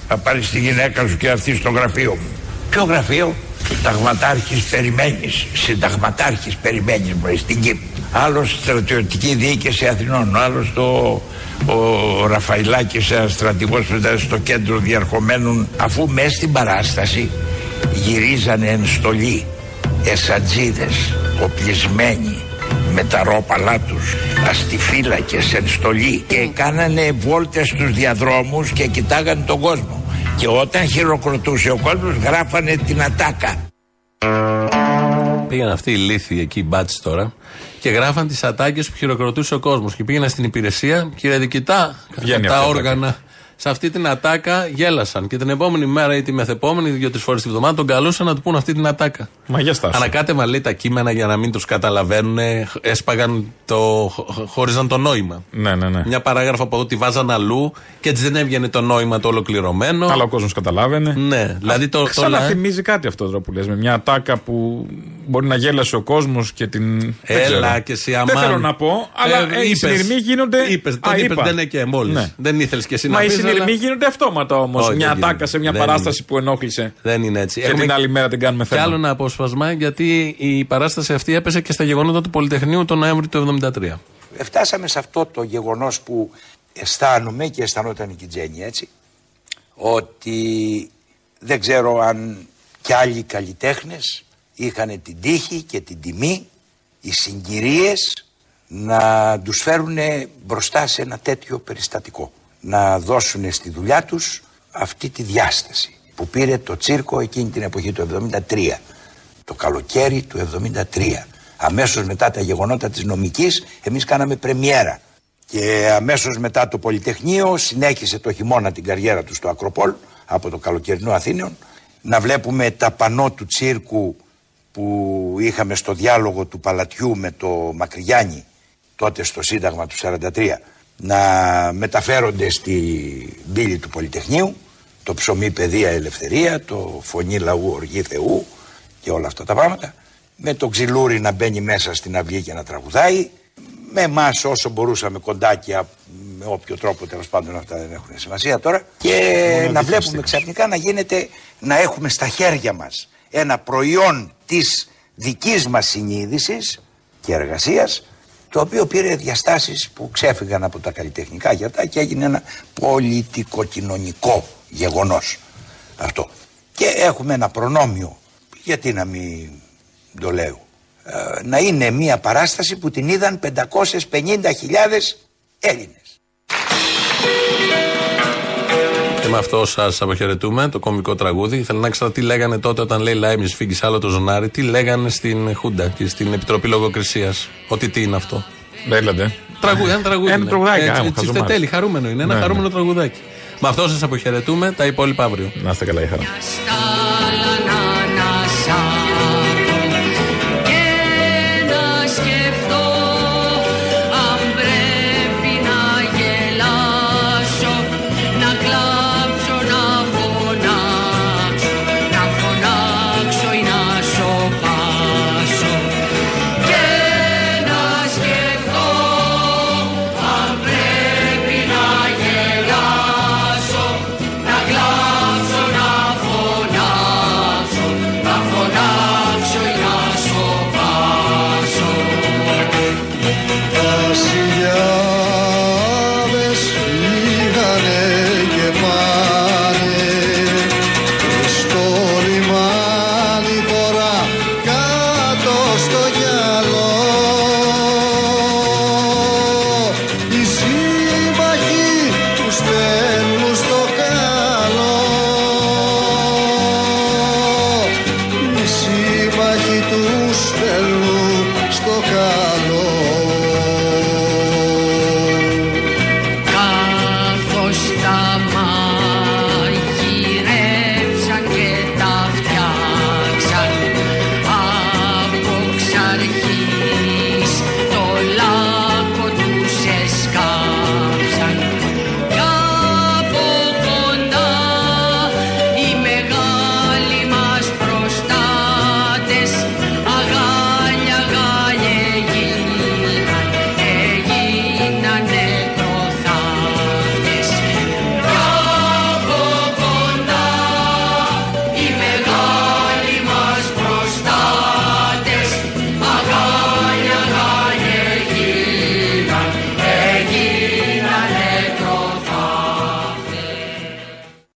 θα πάρεις τη γυναίκα σου και αυτή στο γραφείο μου. Ποιο γραφείο, Συνταγματάρχης περιμένεις. Συνταγματάρχης περιμένεις, μου στην Κύπρο. Άλλος στρατιωτική διοίκηση Αθηνών, άλλος το ο Ραφαηλάκης ένας στρατηγός που ήταν στο κέντρο διαρχομένων αφού μέσα στην παράσταση γυρίζανε εν στολή εσατζίδες οπλισμένοι με τα ρόπαλά τους αστιφύλακες εν στολή και κάνανε βόλτες στους διαδρόμους και κοιτάγανε τον κόσμο και όταν χειροκροτούσε ο κόσμος γράφανε την ατάκα Πήγαν αυτοί οι λύθοι εκεί, οι μπάτσε τώρα, και γράφαν τις ατάκες που χειροκροτούσε ο κόσμος. Και πήγαιναν στην υπηρεσία, κύριε Δικητά, Βγαίνει τα αυτή η όργανα. Σε αυτή την ατάκα γέλασαν. Και την επόμενη μέρα ή τη μεθεπόμενη, δύο-τρει φορές τη βδομάδα, τον καλούσαν να του πούν αυτή την ατάκα. Μαγιά στάση. Ανακάτευαν λέει τα κείμενα για να μην τους καταλαβαίνουν, έσπαγαν το. χω- χώριζαν το νόημα. Ναι, ναι, ναι. Μια παράγραφο από εδώ τη βάζαν αλλού και έτσι δεν έβγαινε το νόημα το ολοκληρωμένο. Αλλά ο κόσμος καταλάβαινε. Ναι, δηλαδή το. το Ξαναθυμίζει κάτι αυτό τώρα που λες με μια ατάκα που μπορεί να γέλασε ο κόσμος και την. δεν Έλα ξέρω. και εσύ Δεν αμάν. θέλω να πω, αλλά Ε, ε, οι είπες. συνειρμοί γίνονται. Είπες, Α, δεν είπες, είπα. δεν είναι και μόλις. Ναι. Δεν ήθελες και εσύ να Μα οι πεις, συνειρμοί αλλά- γίνονται αυτόματα όμως. Όχι, Μια δεν ατάκα γίνεται. σε μια Δεν παράσταση είναι. που ενόχλησε. Δεν είναι έτσι. Και την άλλη μέρα την κάνουμε Κι θέμα. άλλο ένα απόσπασμα, γιατί η παράσταση αυτή έπεσε και στα γεγονότα του Πολυτεχνείου τον Νοέμβρη του 1973. Φτάσαμε σε αυτό το γεγονός που αισθάνομαι και αισθανόταν και η Τζέννη έτσι ότι δεν ξέρω αν κι άλλοι καλλιτέχνες είχαν την τύχη και την τιμή οι συγκυρίες να τους φέρουν μπροστά σε ένα τέτοιο περιστατικό να δώσουν στη δουλειά τους αυτή τη διάσταση που πήρε το τσίρκο εκείνη την εποχή του 73 το καλοκαίρι του 73 Αμέσως μετά τα γεγονότα της νομικής εμείς κάναμε πρεμιέρα. Και αμέσως μετά το Πολυτεχνείο συνέχισε το χειμώνα την καριέρα του στο Ακροπόλ από το καλοκαιρινό Αθήνιον να βλέπουμε τα πανό του τσίρκου που είχαμε στο διάλογο του Παλατιού με το Μακριγιάννη τότε στο Σύνταγμα του 43 να μεταφέρονται στη μπύλη του Πολυτεχνείου το ψωμί παιδεία ελευθερία, το φωνή λαού οργή Θεού και όλα αυτά τα πράγματα με το ξυλούρι να μπαίνει μέσα στην αυλή και να τραγουδάει με εμάς όσο μπορούσαμε κοντάκια με όποιο τρόπο τέλος πάντων αυτά δεν έχουν σημασία τώρα και να βλέπουμε ξαφνικά να γίνεται να έχουμε στα χέρια μας ένα προϊόν της δικής μας συνείδησης και εργασίας το οποίο πήρε διαστάσεις που ξέφυγαν από τα καλλιτεχνικά γιατά και έγινε ένα πολιτικο-κοινωνικό γεγονός αυτό. Και έχουμε ένα προνόμιο, γιατί να μην το λέω, ε, να είναι μια παράσταση που την είδαν 550.000 Έλληνες. Με αυτό σας αποχαιρετούμε, το κομικό τραγούδι. Θέλω να ξέρω τι λέγανε τότε όταν λέει Λάιμις φύγεις άλλο το ζωνάρι, τι λέγανε στην Χούντα και στην Επιτροπή Λογοκρισίας. Ότι τι είναι αυτό. Λέγατε. Τραγούδι, ένα τραγούδι. Ένα είναι. τραγουδάκι, Έτσι, άμα, τσιφτετέλη, χαζομάρι. χαρούμενο είναι. Ένα Ναι, ναι. χαρούμενο τραγουδάκι. Με αυτό σας αποχαιρετούμε, τα υπόλοιπα αύριο. Να είστε καλά, η χαρά. Στα